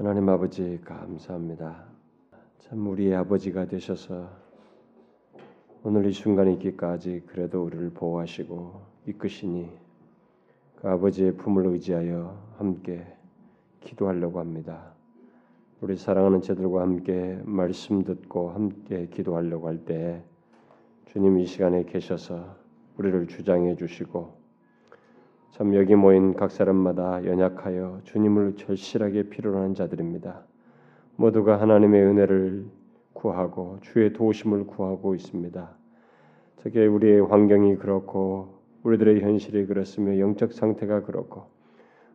하나님 아버지 감사합니다. 참 우리의 아버지가 되셔서 오늘 이 순간에 있기까지 그래도 우리를 보호하시고 이끄시니 그 아버지의 품을 의지하여 함께 기도하려고 합니다. 우리 사랑하는 제들과 함께 말씀 듣고 함께 기도하려고 할 때 주님 이 시간에 계셔서 우리를 주장해 주시고 참 여기 모인 각 사람마다 연약하여 주님을 절실하게 필요로 하는 자들입니다. 모두가 하나님의 은혜를 구하고 주의 도우심을 구하고 있습니다. 특히 우리의 환경이 그렇고 우리들의 현실이 그렇으며 영적 상태가 그렇고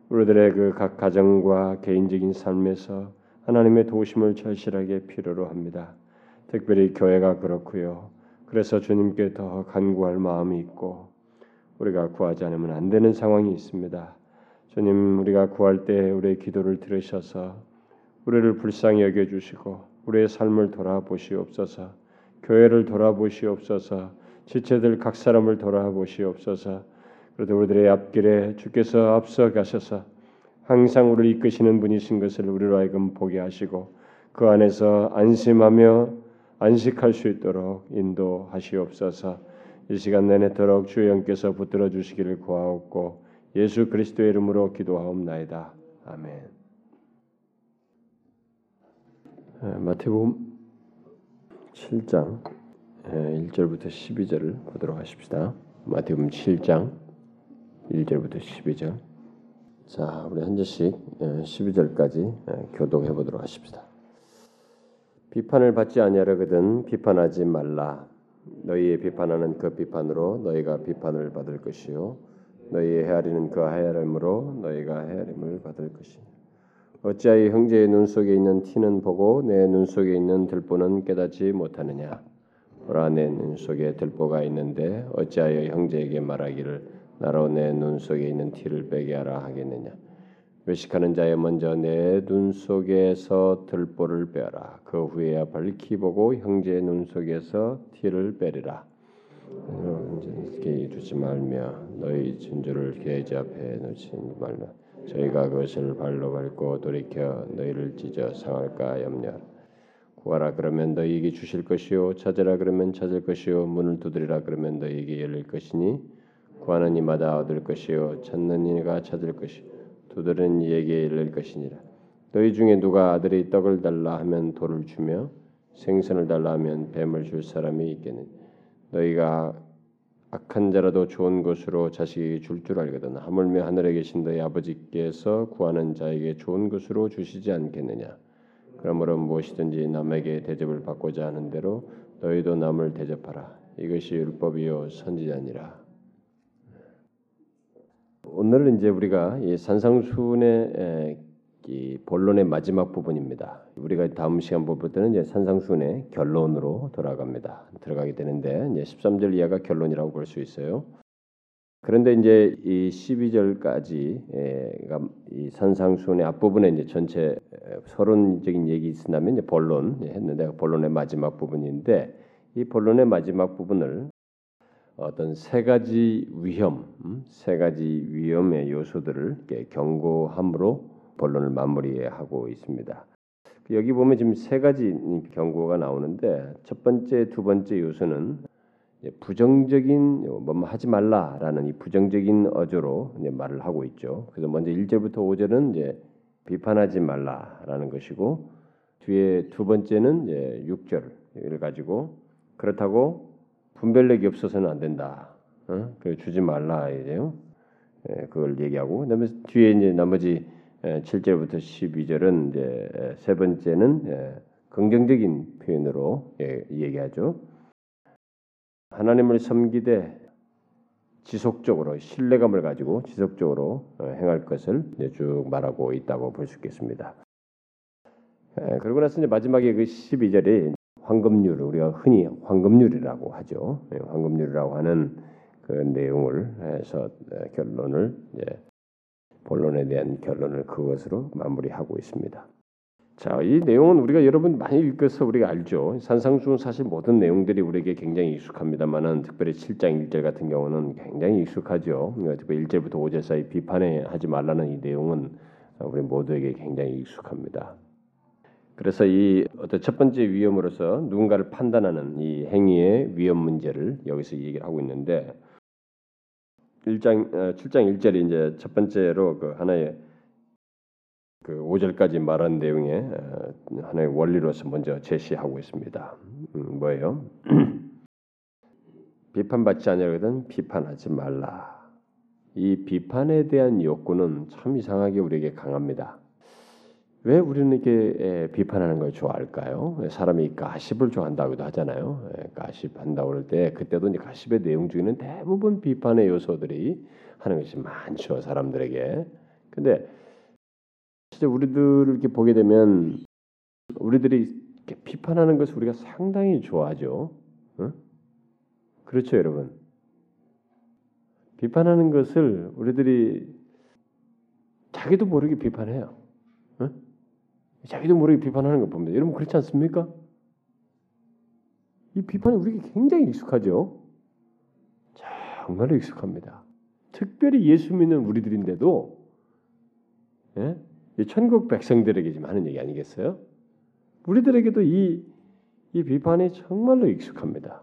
우리들의 그 각 가정과 개인적인 삶에서 하나님의 도우심을 절실하게 필요로 합니다. 특별히 교회가 그렇고요. 그래서 주님께 더 간구할 마음이 있고 우리가 구하지 않으면 안 되는 상황이 있습니다. 주님 우리가 구할 때 우리의 기도를 들으셔서 우리를 불쌍히 여겨 주시고 우리의 삶을 돌아보시옵소서. 교회를 돌아보시옵소서. 지체들 각 사람을 돌아보시옵소서. 그래도 우리들의 앞길에 주께서 앞서 가셔서 항상 우리를 이끄시는 분이신 것을 우리로 하여금 보게 하시고 그 안에서 안심하며 안식할 수 있도록 인도하시옵소서. 이 시간 내내도록 주의 영께서 붙들어 주시기를 구하옵고 예수 그리스도의 이름으로 기도하옵나이다. 아멘. 마태복음 7장 1절부터 12절을 보도록 하십시다. 마태복음 7장 1절부터 12절. 자, 우리 한 절씩 12절까지 교독해 보도록 하십시다. 비판을 받지 아니하려거든 비판하지 말라. 너희의 비판하는 그 비판으로 너희가 비판을 받을 것이요. 너희의 헤아리는 그 헤아림으로 너희가 헤아림을 받을 것이니. 어찌하여 형제의 눈 속에 있는 티는 보고 내 눈 속에 있는 들보는 깨닫지 못하느냐? 보라 내 눈 속에 들보가 있는데 어찌하여 형제에게 말하기를 나로 내 눈 속에 있는 티를 빼게 하라 하겠느냐 외식하는 자여 먼저 내 눈 속에서 들보를 빼라. 그 후에야 밝히 보고 형제의 눈 속에서 티를 빼리라. 이렇게 두지 말며 너희 진주를 계좌 앞에 놓지 말라. 저희가 그것을 발로 밟고 돌이켜 너희를 찢어 상할까 염려하라. 구하라 그러면 너희에게 주실 것이요 찾으라 그러면 찾을 것이요 문을 두드리라 그러면 너희에게 열릴 것이니 구하는 이마다 얻을 것이요 찾는 이가 찾을 것이요 두드는 이에게 이를 것이니라. 너희 중에 누가 아들이 떡을 달라 하면 돌을 주며 생선을 달라 하면 뱀을 줄 사람이 있겠느냐. 너희가 악한 자라도 좋은 것으로 자식이 줄줄 알거든. 하물며 하늘에 계신 너희 아버지께서 구하는 자에게 좋은 것으로 주시지 않겠느냐. 그러므로 무엇이든지 남에게 대접을 받고자 하는 대로 너희도 남을 대접하라. 이것이 율법이요 선지자니라. 오늘은 이제 우리가 이 산상수훈의 이 본론의 마지막 부분입니다. 우리가 다음 시간 볼 때는 이제 산상수훈의 결론으로 돌아갑니다. 들어가게 되는데 이제 13절 이하가 결론이라고 볼 수 있어요. 그런데 이제 이 12절까지 이 산상수훈의 앞부분에 이제 전체 서론적인 얘기 있으면 이제 본론 했는데 본론의 마지막 부분인데 이 본론의 마지막 부분을 어떤 세 가지 위험, 음? 세 가지 위험의 요소들을 경고함으로 본론을 마무리하고 있습니다. 여기 보면 지금 세 가지 경고가 나오는데 첫 번째, 두 번째 요소는 부정적인 뭐 하지 말라라는 이 부정적인 어조로 말을 하고 있죠. 그래서 먼저 1절부터 5절은 이제 비판하지 말라라는 것이고 뒤에 두 번째는 이제 6절을 가지고 그렇다고 분별력이 없어서는 안 된다. 어? 그 주지 말라 이래요. 예, 그걸 얘기하고 그다음에 뒤에 이제 나머지 7절부터 12절은 이제 세 번째는 예, 긍정적인 표현으로 예, 얘기하죠. 하나님을 섬기되 지속적으로 신뢰감을 가지고 지속적으로 어, 행할 것을 쭉 말하고 있다고 볼 수 있겠습니다. 그러고 나서 이제 마지막에 그 12절이 황금률 우리가 흔히 황금률이라고 하죠. 예, 황금률이라고 하는 그 내용을 해서 결론을 본론에 대한 결론을 그것으로 마무리하고 있습니다. 자, 이 내용은 우리가 여러분 많이 읽어서 우리가 알죠. 산상수훈 사실 모든 내용들이 우리에게 굉장히 익숙합니다만은 특별히 7장 1절 같은 경우는 굉장히 익숙하죠. 특히 1절부터 5절 사이 비판에 하지 말라는 이 내용은 우리 모두에게 굉장히 익숙합니다. 그래서 이 어떤 첫 번째 위험으로서 누군가를 판단하는 이 행위의 위험 문제를 여기서 얘기를 하고 있는데 1장 7장 어, 1절이 이제 첫 번째로 그 하나의 그 5절까지 말한 내용의 어, 하나의 원리로서 먼저 제시하고 있습니다. 음, 뭐예요? 비판받지 않으려거든 비판하지 말라. 이 비판에 대한 욕구는 참 이상하게 우리에게 강합니다. 왜 우리는 이렇게 비판하는 걸 좋아할까요? 사람이 가십을 좋아한다고도 하잖아요. 가십한다고 그럴 때 그때도 이제 가십의 내용 중에는 대부분 비판의 요소들이 하는 것이 많죠 사람들에게. 근데 진짜 우리들을 이렇게 보게 되면 우리들이 비판하는 것을 우리가 상당히 좋아하죠. 어? 그렇죠, 여러분. 비판하는 것을 우리들이 자기도 모르게 비판해요. 어? 자기도 모르게 비판하는 거 봅니다. 여러분 그렇지 않습니까? 이 비판이 우리에게 굉장히 익숙하죠. 정말로 익숙합니다. 특별히 예수 믿는 우리들인데도 예? 천국 백성들에게 지금 하는 얘기 아니겠어요? 우리들에게도 이, 이 비판이 정말로 익숙합니다.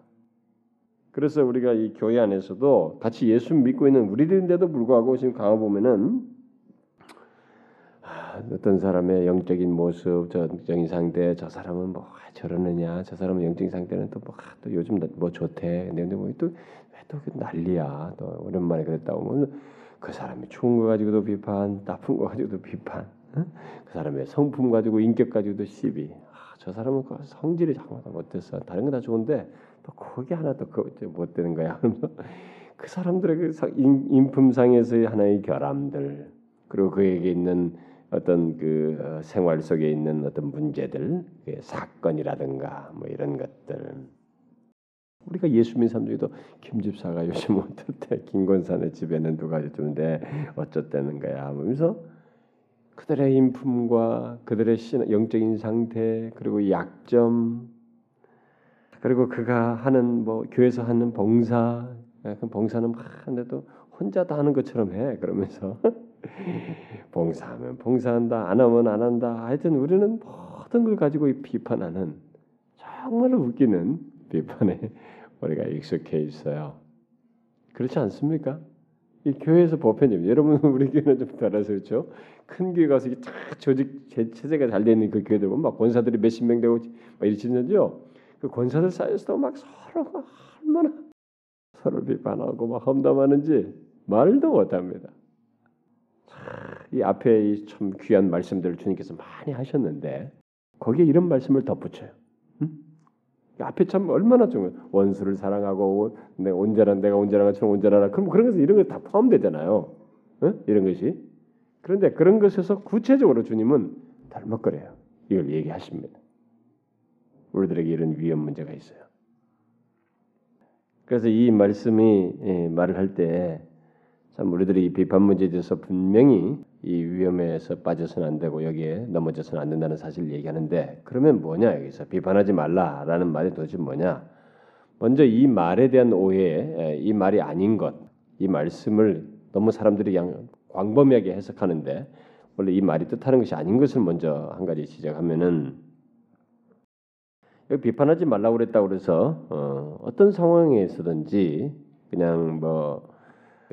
그래서 우리가 이 교회 안에서도 같이 예수 믿고 있는 우리들인데도 불구하고 지금 강화 보면은 어떤 사람의 영적인 모습, 정적인 상태, 저 사람은 뭐 저러느냐, 저 사람은 영적인 상태는 또뭐 또 요즘 뭐 좋대, 근데 뭐또왜또 난리야, 또 오랜만에 그랬다고 하면 그 사람이 좋은 거 가지고도 비판, 나쁜 거 가지고도 비판, 응? 그 사람의 성품 가지고 인격 가지고도 시비. 아, 저 사람은 그 성질이 정말 못됐어. 다른 건다 좋은데 또 거기 하나 또못 되는 거야. 그 사람들의 그 인품상에서의 하나의 결함들 그리고 그에게 있는 어떤 그 어, 생활 속에 있는 어떤 문제들, 그 사건이라든가 뭐 이런 것들. 우리가 예수 믿는 사람 중에도 김 집사가 요즘 어떻대 김건산의 집에는 누가 있는데 어쩌다는 거야 하면서 그들의 인품과 그들의 영적인 상태 그리고 약점 그리고 그가 하는 뭐 교회에서 하는 봉사 그 봉사는 하는데도 혼자 다 하는 것처럼 해 그러면서 봉사하면 봉사한다, 안 하면 안 한다. 하여튼 우리는 모든 걸 가지고 비판하는 정말로 웃기는 비판에 우리가 익숙해 있어요. 그렇지 않습니까? 이 교회에서 보편적 여러분 우리 교회는 좀 달라서 그렇죠. 큰 교회 가서 딱 조직 체제가 잘 되는 그 교회들 보면 막 권사들이 몇십 명 되고 막 이러시는데요. 그 권사들 사이에서도 막 서로 얼마나 서로 비판하고 막 험담하는지 말도 못합니다. 이 앞에 참 귀한 말씀들을 주님께서 많이 하셨는데 거기에 이런 말씀을 덧붙여요. 응? 앞에 참 얼마나 좀 원수를 사랑하고 내 온전한 내가 온전한 것처럼 온전하라. 그럼 그런 것에 이런 것다 포함되잖아요. 응? 이런 것이 그런데 그런 것에서 구체적으로 주님은 닮먹거려요. 이걸 얘기하십니다. 우리들에게 이런 위험 문제가 있어요. 그래서 이 말씀이 예, 말을 할 때 참 우리들이 이 비판 문제에 대해서 분명히 이 위험에서 빠져서는 안 되고 여기에 넘어져서는 안 된다는 사실을 얘기하는데 그러면 뭐냐 여기서 비판하지 말라라는 말이 도대체 뭐냐? 먼저 이 말에 대한 오해, 이 말이 아닌 것, 이 말씀을 너무 사람들이 양 광범위하게 해석하는데 원래 이 말이 뜻하는 것이 아닌 것을 먼저 한 가지 지적하면은 여기 비판하지 말라고 그랬다고 그래서 어, 어떤 상황에서든지 그냥 뭐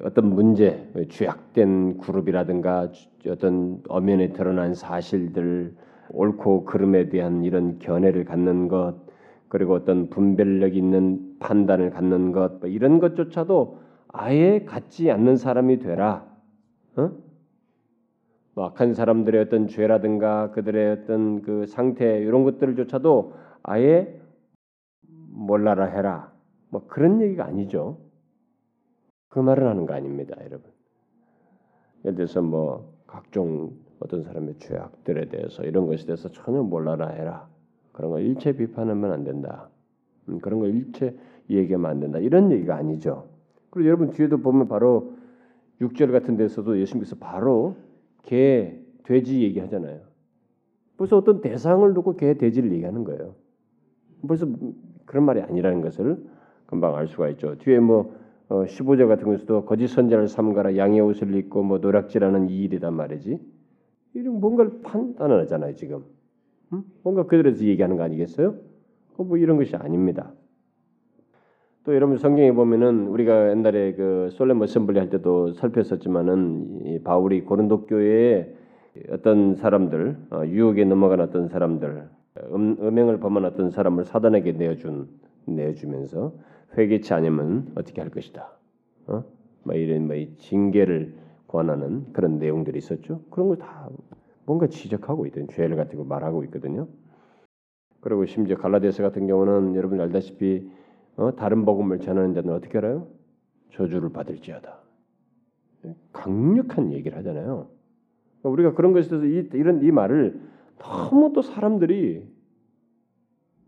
어떤 문제, 죄악된 그룹이라든가 어떤 엄연에 드러난 사실들, 옳고 그름에 대한 이런 견해를 갖는 것, 그리고 어떤 분별력 있는 판단을 갖는 것, 뭐 이런 것조차도 아예 갖지 않는 사람이 되라. 어? 뭐 악한 사람들의 어떤 죄라든가 그들의 어떤 그 상태 이런 것들조차도 아예 몰라라 해라. 뭐 그런 얘기가 아니죠. 그 말을 하는 거 아닙니다, 여러분. 예를 들어서 뭐 각종 어떤 사람의 죄악들에 대해서 이런 것에 대해서 전혀 몰라라 해라. 그런 거 일체 비판하면 안 된다. 음, 그런 거 일체 얘기하면 안 된다. 이런 얘기가 아니죠. 그리고 여러분 뒤에도 보면 바로 6절 같은 데서도 예수님께서 바로 개, 돼지 얘기하잖아요. 벌써 어떤 대상을 두고 개, 돼지를 얘기하는 거예요. 벌써 그런 말이 아니라는 것을 금방 알 수가 있죠. 뒤에 뭐 어, 15절 같은 것에도 거짓 선자를 삼가라 양의 옷을 입고 뭐 노락질하는 이 일이단 말이지. 이런 뭔가를 판단하잖아요 지금. 응? 뭔가 그들에 서 얘기하는 거 아니겠어요? 뭐 이런 것이 아닙니다. 또 여러분 성경에 보면은 우리가 옛날에 그 솔렘 어셈블리 할 때도 살폈었지만은 이 바울이 고린도 교회에 어떤 사람들 어, 유혹에 넘어간 어떤 사람들 음, 음행을 범한 어떤 사람을 사단에게 내어준 내주면서 회개치 않으면 어떻게 할 것이다. 어? 뭐 이런 뭐 징계를 권하는 그런 내용들이 있었죠. 그런 걸 다 뭔가 지적하고 있던 죄를 가지고 말하고 있거든요. 그리고 심지어 갈라디아서 같은 경우는 여러분 알다시피 어? 다른 복음을 전하는 자는 어떻게 알아요? 저주를 받을지어다. 강력한 얘기를 하잖아요. 그러니까 우리가 그런 것에 대해서 이, 이런 이 말을 너무 또 사람들이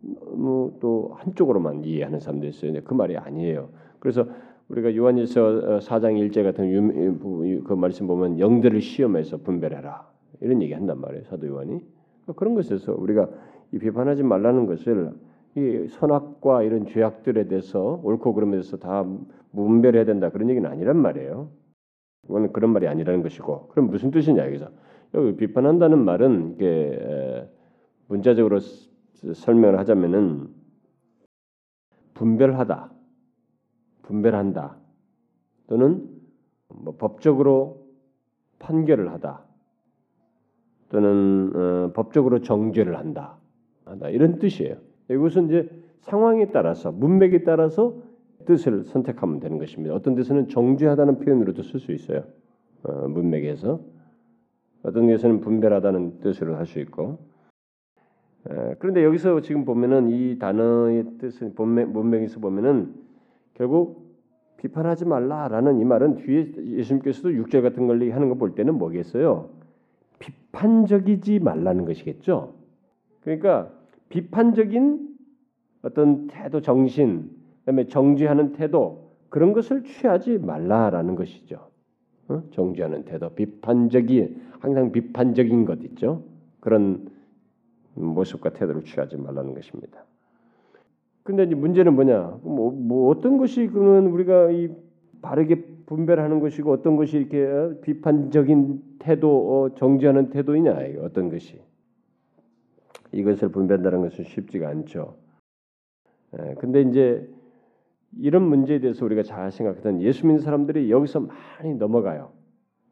너무 또 한쪽으로만 이해하는 사람도 있어요. 그 말이 아니에요. 그래서 우리가 요한일서 4장 어, 1제 같은 그 말씀 보면 영들을 시험해서 분별해라 이런 얘기 한단 말이에요. 사도 요한이 그러니까 그런 것에서 우리가 이 비판하지 말라는 것을 이 선악과 이런 죄악들에 대해서 옳고 그름에 대해서 다 분별해야 된다 그런 얘기는 아니란 말이에요. 그거는 그런 말이 아니라는 것이고 그럼 무슨 뜻이냐 여기서 여기 비판한다는 말은 이게 문자적으로 설명을 하자면은 분별하다, 분별한다 또는 뭐 법적으로 판결을 하다 또는 어, 법적으로 정죄를 한다 하다 이런 뜻이에요. 이것은 이제 상황에 따라서 문맥에 따라서 뜻을 선택하면 되는 것입니다. 어떤 데서는 정죄하다는 표현으로도 쓸 수 있어요. 어, 문맥에서 어떤 데서는 분별하다는 뜻으로 할 수 있고 에, 그런데 여기서 지금 보면은 이 단어의 뜻은 문맥, 문맥에서 보면은 결국 비판하지 말라라는 이 말은 뒤에 예수님께서도 6절 같은 걸 하는 거 볼 때는 뭐겠어요? 비판적이지 말라는 것이겠죠. 그러니까 비판적인 어떤 태도 정신, 그다음에 정죄하는 태도 그런 것을 취하지 말라라는 것이죠. 어? 정죄하는 태도, 비판적인 항상 비판적인 것 있죠. 그런 모습과 태도를 취하지 말라는 것입니다. 근데 이제 문제는 뭐냐? 뭐, 뭐 어떤 것이 그는 우리가 이 바르게 분별하는 것이고 어떤 것이 이렇게 어, 비판적인 태도, 어, 정죄하는 태도이냐? 어떤 것이 이것을 분별한다는 것은 쉽지가 않죠. 예, 근데 이제 이런 문제에 대해서 우리가 잘 생각하던 예수 믿는 사람들이 여기서 많이 넘어가요.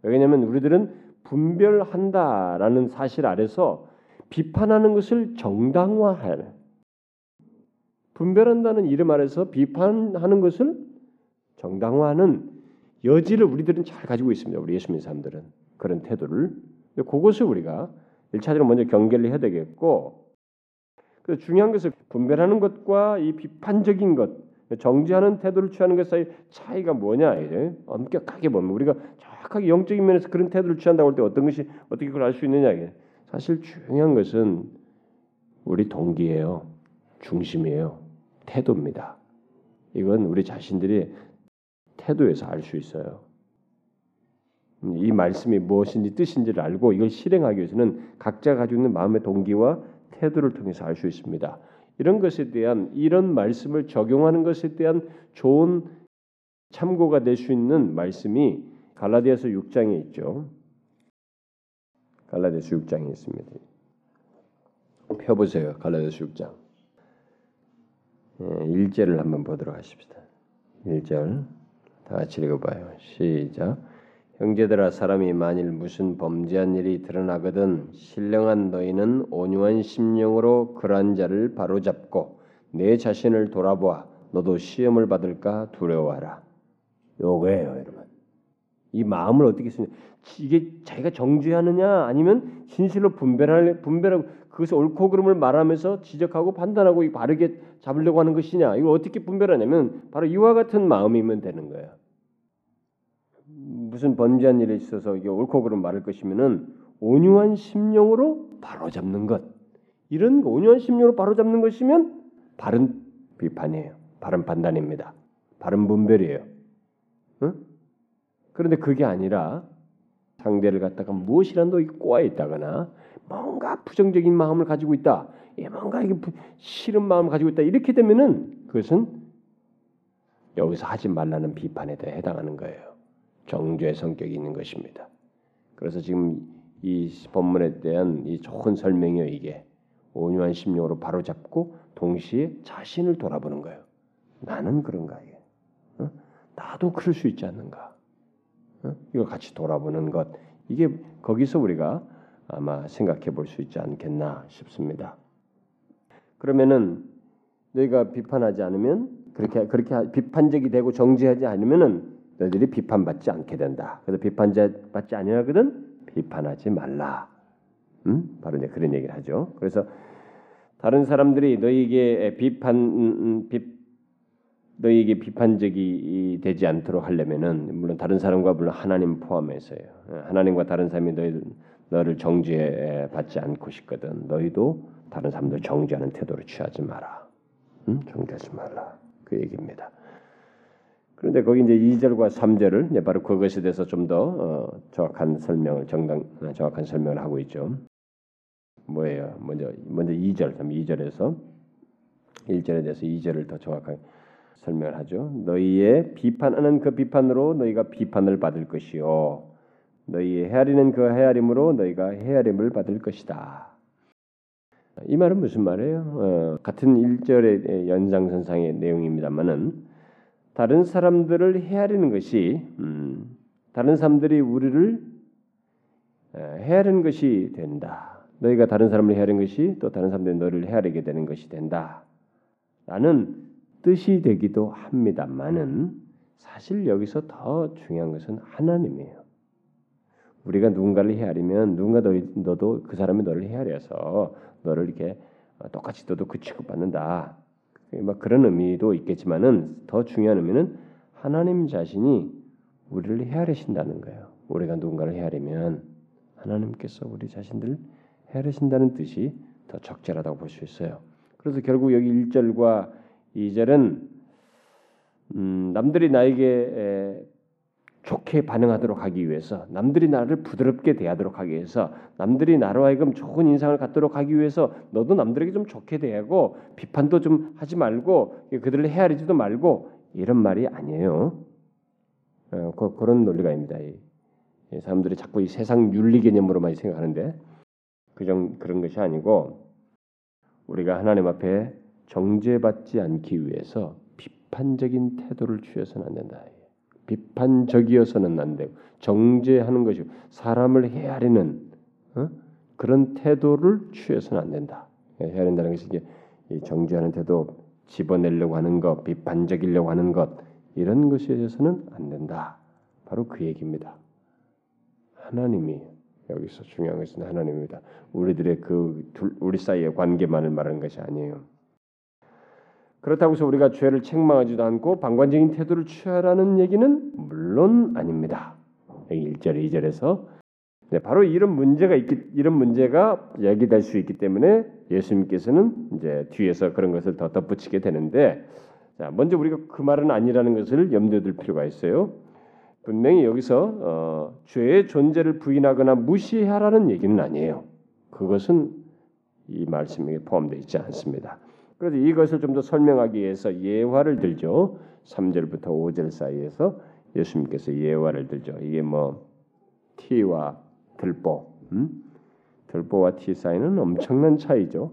왜냐하면 우리들은 분별한다라는 사실 아래서 비판하는 것을 정당화할 분별한다는 이름 아래서 비판하는 것을 정당화하는 여지를 우리들은 잘 가지고 있습니다. 우리 예수 믿는 사람들은 그런 태도를 그것을 우리가 일차적으로 먼저 경계를 해야 되겠고 그 중요한 것을 분별하는 것과 이 비판적인 것, 정지하는 태도를 취하는 것 사이 차이가 뭐냐 이제 엄격하게 보면 우리가 정확하게 영적인 면에서 그런 태도를 취한다고 할 때 어떤 것이 어떻게 그걸 알 수 있느냐 이게 사실 중요한 것은 우리 동기예요, 중심이에요, 태도입니다. 이건 우리 자신들이 태도에서 알 수 있어요. 이 말씀이 무엇인지 뜻인지를 알고 이걸 실행하기 위해서는 각자 가지고 있는 마음의 동기와 태도를 통해서 알 수 있습니다. 이런 것에 대한 이런 말씀을 적용하는 것에 대한 좋은 참고가 될 수 있는 말씀이 갈라디아서 6장에 있죠. 갈라디아서 6장에 있습니다. 펴보세요. 갈라디아서 6장. 1절을 한번 보도록 하십시다. 1절 다 같이 읽어봐요. 시작. 형제들아 사람이 만일 무슨 범죄한 일이 드러나거든 신령한 너희는 온유한 심령으로 그러한 자를 바로잡고 내 자신을 돌아보아 너도 시험을 받을까 두려워하라. 요거예요. 이 마음을 어떻게 쓰냐? 이게 자기가 정죄하느냐 아니면 진실로 분별할 분별하고 그것을 옳고 그름을 말하면서 지적하고 판단하고 바르게 잡으려고 하는 것이냐? 이걸 어떻게 분별하냐면 바로 이와 같은 마음이면 되는 거예요. 무슨 번지한 일에 있어서 이게 옳고 그름 말할 것이면은 온유한 심령으로 바로 잡는 것 이런 온유한 심령으로 바로 잡는 것이면 바른 비판이에요. 바른 판단입니다. 바른 분별이에요. 응? 그런데 그게 아니라 상대를 갖다가 무엇이라도 꼬아 있다거나 뭔가 부정적인 마음을 가지고 있다. 뭔가 이게 싫은 마음을 가지고 있다. 이렇게 되면은 그것은 여기서 하지 말라는 비판에 대해 해당하는 거예요. 정죄 성격이 있는 것입니다. 그래서 지금 이 본문에 대한 이 좋은 설명이요 이게 온유한 심령으로 바로 잡고 동시에 자신을 돌아보는 거예요. 나는 그런가 이게. 어? 나도 그럴 수 있지 않는가. 어? 이거 같이 돌아보는 것 이게 거기서 우리가 아마 생각해 볼 수 있지 않겠나 싶습니다. 그러면은 너희가 비판하지 않으면 그렇게 그렇게 비판적이 되고 정죄하지 않으면은 너희들이 비판받지 않게 된다. 그래서 비판받지 아니하거든 비판하지 말라. 음? 바로 이제 그런 얘기를 하죠. 그래서 다른 사람들이 너희에게 비판 음, 비, 너희에게 비판적이 되지 않도록 하려면은 물론 다른 사람과 물론 하나님 포함해서요. 하나님과 다른 사람이 너희 너를 정죄 받지 않고 싶거든. 너희도 다른 사람들 정죄하는 태도를 취하지 마라. 응? 정죄하지 말라. 그 얘기입니다. 그런데 거기 이제 2절과 3절을 이제 바로 그것에 대해서 좀더 어, 정확한 설명을 정당 어, 정확한 설명을 하고 있죠. 뭐예요? 먼저 먼저 2절, 2절에서 1절에 대해서 2절을 더 정확하게 설명을 하죠. 너희의 비판하는 그 비판으로 너희가 비판을 받을 것이요. 너희의 헤아리는 그 헤아림으로 너희가 헤아림을 받을 것이다. 이 말은 무슨 말이에요? 어, 같은 1절의 연장선상의 내용입니다만은 다른 사람들을 헤아리는 것이 음, 다른 사람들이 우리를 헤아리는 것이 된다. 너희가 다른 사람을 헤아리는 것이 또 다른 사람들이 너를 헤아리게 되는 것이 된다. 라는 뜻이 되기도 합니다만은 사실 여기서 더 중요한 것은 하나님이에요. 우리가 누군가를 헤아리면 누군가 너, 너도 그 사람이 너를 헤아려서 너를 이렇게 똑같이 너도 그 취급받는다. 막 그런 의미도 있겠지만은 더 중요한 의미는 하나님 자신이 우리를 헤아리신다는 거예요. 우리가 누군가를 헤아리면 하나님께서 우리 자신들 헤아리신다는 뜻이 더 적절하다고 볼 수 있어요. 그래서 결국 여기 1절과 2절은 음, 남들이 나에게 좋게 반응하도록 하기 위해서 남들이 나를 부드럽게 대하도록 하기 위해서 남들이 나로 하여금 좋은 인상을 갖도록 하기 위해서 너도 남들에게 좀 좋게 대하고 비판도 좀 하지 말고 그들을 헤아리지도 말고 이런 말이 아니에요. 어, 그, 런 논리가 아닙니다. 이, 이 사람들이 자꾸 이 세상 윤리 개념으로만 생각하는데 그정 그런 것이 아니고 우리가 하나님 앞에 정죄받지 않기 위해서 비판적인 태도를 취해서는 안 된다. 비판적이어서는 안 되고 정죄하는 것이 사람을 헤아리는 어? 그런 태도를 취해서는 안 된다. 예, 헤아린다는 것이 이제 정죄하는 태도, 집어내려고 하는 것, 비판적이려고 하는 것 이런 것에 대해서는 안 된다. 바로 그 얘기입니다. 하나님이 여기서 중요한 것은 하나님입니다. 우리들의 그 둘, 우리 사이의 관계만을 말하는 것이 아니에요. 그렇다고 해서 우리가 죄를 책망하지도 않고 방관적인 태도를 취하라는 얘기는 물론 아닙니다. 여기 1절, 2절에서 네, 바로 이런 문제가 있기 이런 문제가 얘기될 수 있기 때문에 예수님께서는 이제 뒤에서 그런 것을 더 덧붙이게 되는데 자, 먼저 우리가 그 말은 아니라는 것을 염두에 둘 필요가 있어요. 분명히 여기서 어, 죄의 존재를 부인하거나 무시하라는 얘기는 아니에요. 그것은 이 말씀에 포함되어 있지 않습니다. 그래서 이것을 좀 더 설명하기 위해서 예화를 들죠. 3절부터 5절 사이에서 예수님께서 예화를 들죠. 이게 뭐 티와 들보, 음? 들보와 티 사이는 엄청난 차이죠.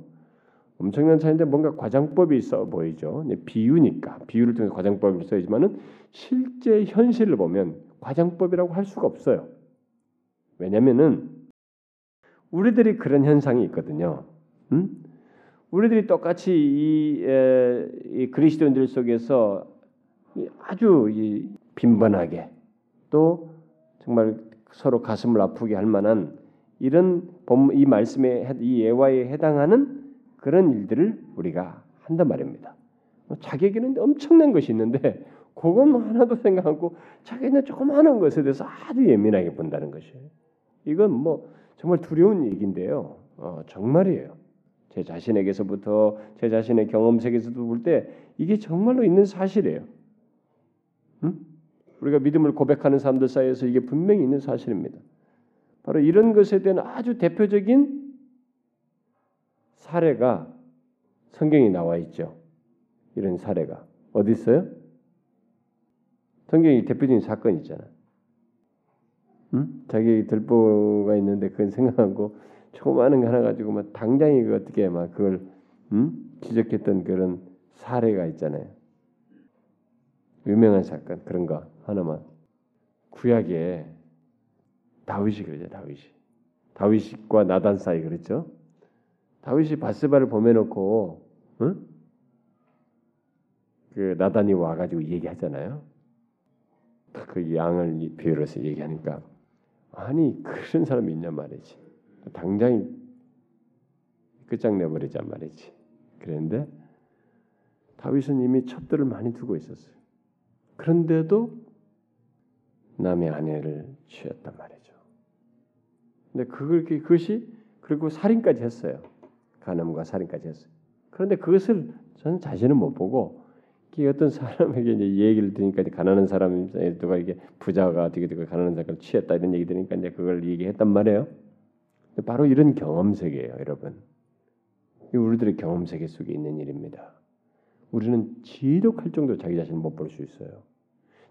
엄청난 차이인데 뭔가 과장법이 있어 보이죠. 비유니까 비유를 통해서 과장법을 써야지만은 실제 현실을 보면 과장법이라고 할 수가 없어요. 왜냐면은 우리들이 그런 현상이 있거든요. 음? 우리들이 똑같이 이, 에, 이 그리스도인들 속에서 아주 이 빈번하게 또 정말 서로 가슴을 아프게 할 만한 이런 이 말씀에 이 예화에 해당하는 그런 일들을 우리가 한단 말입니다. 뭐 자기에게는 엄청난 것이 있는데 그건 하나도 생각하고 자기는 조그마한 것에 대해서 아주 예민하게 본다는 것이에요. 이건 뭐 정말 두려운 얘기인데요. 어, 정말이에요. 제 자신에게서부터 제 자신의 경험 세계에서도 볼 때 이게 정말로 있는 사실이에요. 응? 우리가 믿음을 고백하는 사람들 사이에서 이게 분명히 있는 사실입니다. 바로 이런 것에 대한 아주 대표적인 사례가 성경에 나와 있죠. 이런 사례가 어디 있어요? 성경이 대표적인 사건 있잖아. 응? 자기 들보가 있는데 그건 생각하고 조그마한 거 하나 가지고 막 당장에 그 어떻게 막 그걸 응? 지적했던 그런 사례가 있잖아요. 유명한 사건 그런 거 하나만 구약에 다윗이 그러죠 다윗이 다윗과 나단 사이 그랬죠. 다윗이 바스바를 보내놓고 응? 그 나단이 와가지고 얘기하잖아요. 그 양을 비유해서 얘기하니까 아니 그런 사람이 있냐 말이지. 당장 끝장내 버리자 말이지. 그런데 다윗은 이미 첩들을 많이 두고 있었어요. 그런데도 남의 아내를 취했단 말이죠. 근데 그걸 그것이 그리고 살인까지 했어요. 간음과 살인까지 했어요. 그런데 그것을 저는 자신은 못 보고 어떤 사람에게 이제 얘기를 들으니까 가난한 사람 누가 이게 부자가 어떻게 되고 가난한 사람을 취했다 이런 얘기 들으니까 이제 그걸 얘기했단 말이에요. 바로 이런 경험 세계예요, 여러분. 우리들의 경험 세계 속에 있는 일입니다. 우리는 지독할 정도로 자기 자신을 못 볼 수 있어요.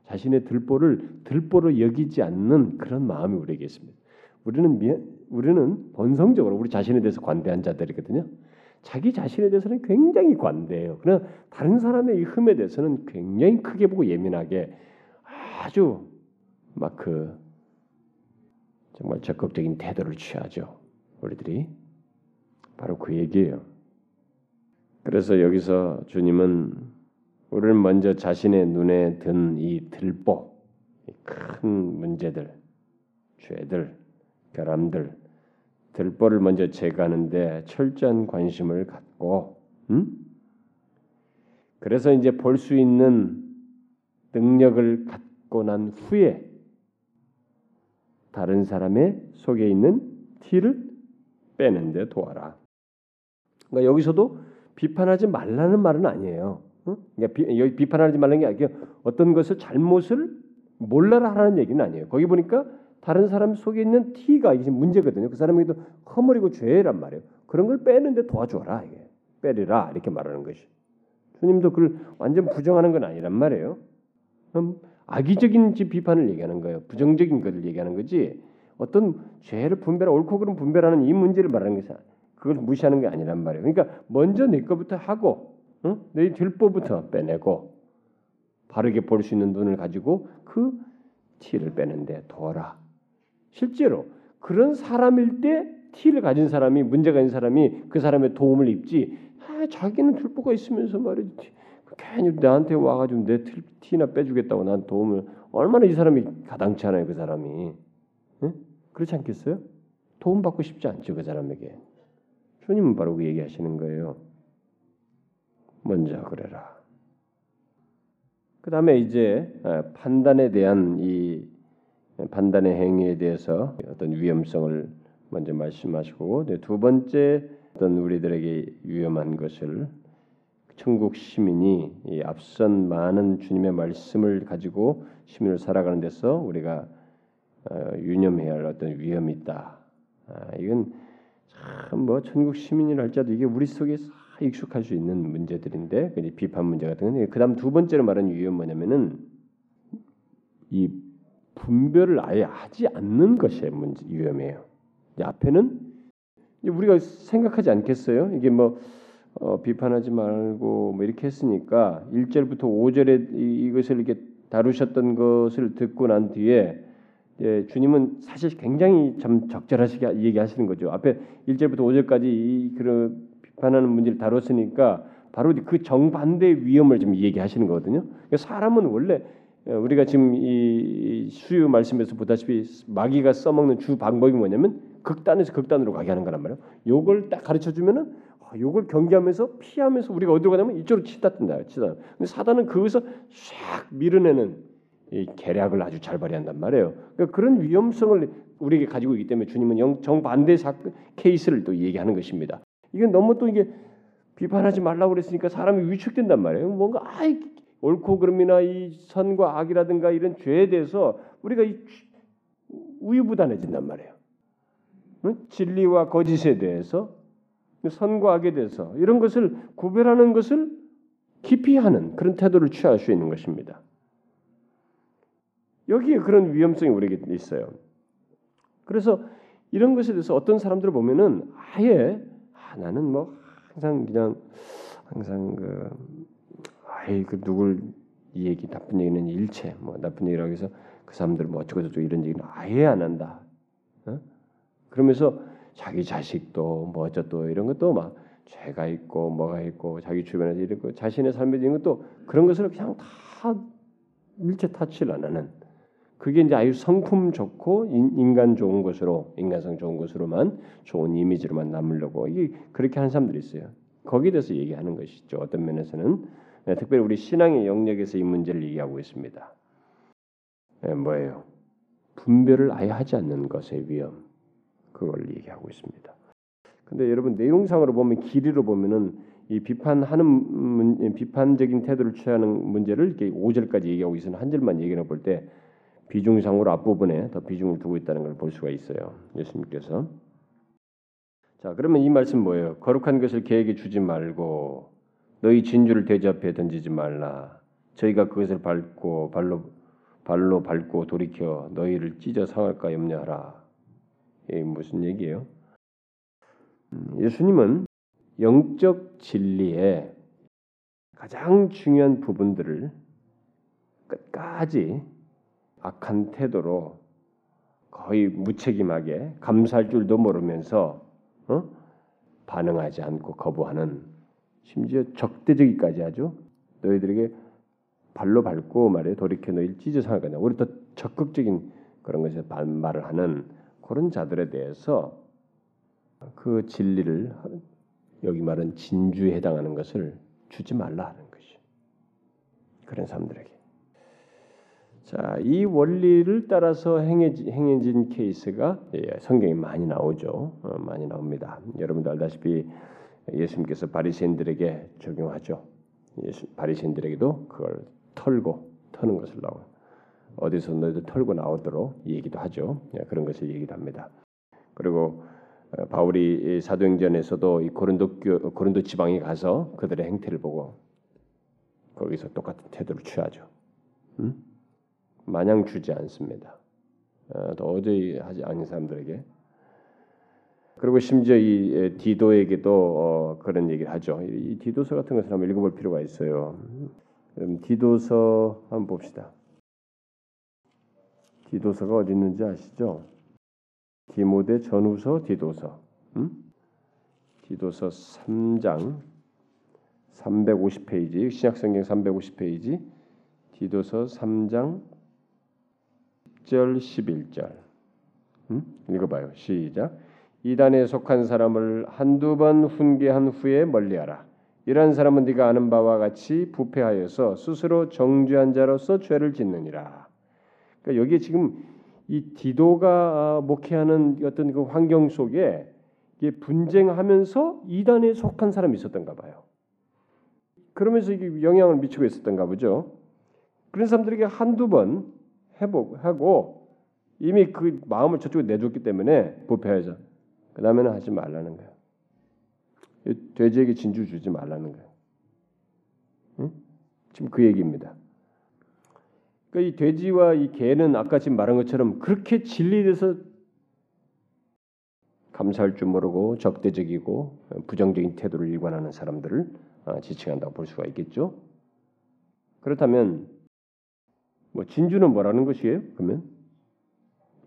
자신의 들보를 들보로 여기지 않는 그런 마음이 우리에게 있습니다. 우리는 미, 우리는 본성적으로 우리 자신에 대해서 관대한 자들이거든요. 자기 자신에 대해서는 굉장히 관대해요. 그러나 다른 사람의 이 흠에 대해서는 굉장히 크게 보고 예민하게 아주 막 그 정말 적극적인 태도를 취하죠. 우리들이 바로 그 얘기예요. 그래서 여기서 주님은 우리를 먼저 자신의 눈에 든 이 들보, 큰 문제들, 죄들, 결함들, 들보를 먼저 제거하는데 철저한 관심을 갖고, 음? 그래서 이제 볼 수 있는 능력을 갖고 난 후에 다른 사람의 속에 있는 티를 빼는 데 도와라. 그러니까 여기서도 비판하지 말라는 말은 아니에요. 그러니까 비, 비판하지 말라는 게 아니라 어떤 것을 잘못을 몰라라 하라는 얘기는 아니에요. 거기 보니까 다른 사람 속에 있는 티가 이게 문제거든요. 그 사람에게도 허물이고 죄란 말이에요. 그런 걸 빼는데 도와줘라 이게 빼리라 이렇게 말하는 것이. 주님도 그걸 완전 부정하는 건 아니란 말이에요. 악의적인 비판을 얘기하는 거예요. 부정적인 것을 얘기하는 거지. 어떤 죄를 분별, 옳고 그름 분별하는 이 문제를 말하는 것이 그걸 무시하는 게 아니란 말이에요. 그러니까 먼저 내 것부터 하고, 응? 내 들보부터 빼내고 바르게 볼 수 있는 눈을 가지고 그 티를 빼는데 도와라. 실제로 그런 사람일 때 티를 가진 사람이 문제가 있는 사람이 그 사람의 도움을 입지. 아, 자기는 들보가 있으면서 말이지. 괜히 나한테 와가지고 내 티나 빼주겠다고 난 도움을 얼마나 이 사람이 가당치 않아요 그 사람이 응? 그렇지 않겠어요? 도움 받고 싶지 않죠 그 사람에게 주님은 바로 그 얘기하시는 거예요 먼저 그래라 그 다음에 이제 아, 판단에 대한 이 판단의 행위에 대해서 어떤 위험성을 먼저 말씀하시고 두 번째 어떤 우리들에게 위험한 것을 천국 시민이 이 앞선 많은 주님의 말씀을 가지고 시민을 살아가는 데서 우리가 어, 유념해야 할 어떤 위험이 있다. 아, 이건 참 뭐 천국 시민이라 할지라도 이게 우리 속에 익숙할 수 있는 문제들인데 비판 문제 같은 건 그다음 두 번째로 말하는 위험 뭐냐면은 이 분별을 아예 하지 않는 것이 문제 위험해요. 앞에는 우리가 생각하지 않겠어요? 이게 뭐 어, 비판하지 말고 뭐 이렇게 했으니까 1절부터 5절에 이, 것을 이렇게 다루셨던 것을 듣고 난 뒤에 예, 주님은 사실 굉장히 참 적절하시게 얘기하시는 거죠. 앞에 1절부터 5절까지 이 그런 비판하는 문제를 다뤘으니까 바로 그 정반대의 위험을 좀 얘기하시는 거거든요. 그러니까 사람은 원래 어, 우리가 지금 이 수유 말씀에서 보다시피 마귀가 써먹는 주 방법이 뭐냐면 극단에서 극단으로 가게 하는 거란 말이에요. 요걸 딱 가르쳐 주면은 요걸 경계하면서 피하면서 우리가 어디로 가냐면 이쪽으로 치다 뜬다. 치다. 근데 사단은 그것을 싹 밀어내는 이 계략을 아주 잘 발휘한단 말이에요. 그러니까 그런 위험성을 우리에게 가지고 있기 때문에 주님은 정반대 사건 케이스를 또 얘기하는 것입니다. 이게 너무 또 이게 비판하지 말라고 그랬으니까 사람이 위축된단 말이에요. 뭔가 아이 옳고 그름이나 이 선과 악이라든가 이런 죄에 대해서 우리가 이 우유부단해진단 말이에요. 진리와 거짓에 대해서 선과 악에 대해서 이런 것을 구별하는 것을 기피하는 그런 태도를 취할 수 있는 것입니다. 여기에 그런 위험성이 우리에게 있어요. 그래서 이런 것에 대해서 어떤 사람들을 보면은 아예 아, 나는 뭐 항상 그냥 항상 그 아예 그 누굴 이 얘기 나쁜 얘기는 일체 뭐 나쁜 얘기라고 해서 그 사람들 뭐 어쩌고 저쩌고 이런 얘기는 아예 안 한다. 어? 그러면서 자기 자식도 뭐 어쩌고 이런 것도 막 죄가 있고 뭐가 있고 자기 주변에서 이렇고 자신의 삶에 있는 것도 그런 것을 그냥 다 일체 타치를 안 하는 그게 이제 아주 성품 좋고 인간 좋은 것으로 인간성 좋은 것으로만 좋은 이미지로만 남으려고 이게 그렇게 하는 사람들이 있어요. 거기에 대해서 얘기하는 것이죠. 어떤 면에서는 네, 특별히 우리 신앙의 영역에서 이 문제를 얘기하고 있습니다. 네, 뭐예요? 분별을 아예 하지 않는 것의 위험 그걸 얘기하고 있습니다. 근데 여러분 내용상으로 보면 길이로 보면은 이 비판하는 문, 비판적인 태도를 취하는 문제를 이렇게 5절까지 얘기하고 있으나 한 절만 얘기해 볼 때 비중상으로 앞부분에 더 비중을 두고 있다는 걸 볼 수가 있어요. 예수님께서 자 그러면 이 말씀 뭐예요? 거룩한 것을 계에게 주지 말고 너희 진주를 돼지 앞에 던지지 말라. 저희가 그것을 밟고 발로 발로 밟고 돌이켜 너희를 찢어 상할까 염려하라. 이게 무슨 얘기예요? 음, 예수님은 영적 진리의 가장 중요한 부분들을 끝까지 악한 태도로 거의 무책임하게 감사할 줄도 모르면서 어? 반응하지 않고 거부하는 심지어 적대적이까지 하죠. 너희들에게 발로 밟고 말해 돌이켜 너희를 찢어 상할 거냐. 우리 더 적극적인 그런 것에 반말을 하는 그런 자들에 대해서 그 진리를 여기 말은 진주에 해당하는 것을 주지 말라 하는 것이 그런 사람들에게 자, 이 원리를 따라서 행해진, 행해진 케이스가 예, 성경에 많이 나오죠. 어, 많이 나옵니다. 여러분도 알다시피 예수님께서 바리새인들에게 적용하죠. 예수, 바리새인들에게도 그걸 털고 터는 것을 나오 어디서 너희들 털고 나오도록 얘기도 하죠. 예, 그런 것을 얘기도 합니다. 그리고 어, 바울이 사도행전에서도 이 고린도 고린도 지방에 가서 그들의 행태를 보고 거기서 똑같은 태도를 취하죠. 음? 마냥 주지 않습니다. 어, 도저히 하지 않은 사람들에게 그리고 심지어 이 디도에게도 어, 그런 얘기를 하죠. 이 디도서 같은 것을 한번 읽어볼 필요가 있어요. 그럼 디도서 한번 봅시다. 디도서가 어디 있는지 아시죠? 디모데 전후서 디도서. 음? 디도서 3장 350페이지 신약성경 350페이지 디도서 3장 10절 11절 음? 읽어봐요. 시작. 이단에 속한 사람을 한두 번 훈계한 후에 멀리하라. 이러한 사람은 네가 아는 바와 같이 부패하여서 스스로 정죄한 자로서 죄를 짓느니라. 그러니까 여기에 지금 이 디도가 목회하는 어떤 그 환경 속에 분쟁하면서 이단에 속한 사람이 있었던가 봐요. 그러면서 이게 영향을 미치고 있었던가 보죠. 그런 사람들에게 한두 번 해보고 이미 그 마음을 저쪽에 내줬기 때문에 부패해서 그 다음에는 하지 말라는 거예요. 돼지에게 진주 주지 말라는 거예요. 응? 지금 그 얘기입니다. 그러니까 이 돼지와 이 개는 아까 지금 말한 것처럼 그렇게 진리돼서 감사할 줄 모르고 적대적이고 부정적인 태도를 일관하는 사람들을 어, 지칭한다고 볼 수가 있겠죠. 그렇다면 뭐 진주는 뭐라는 것이에요? 그러면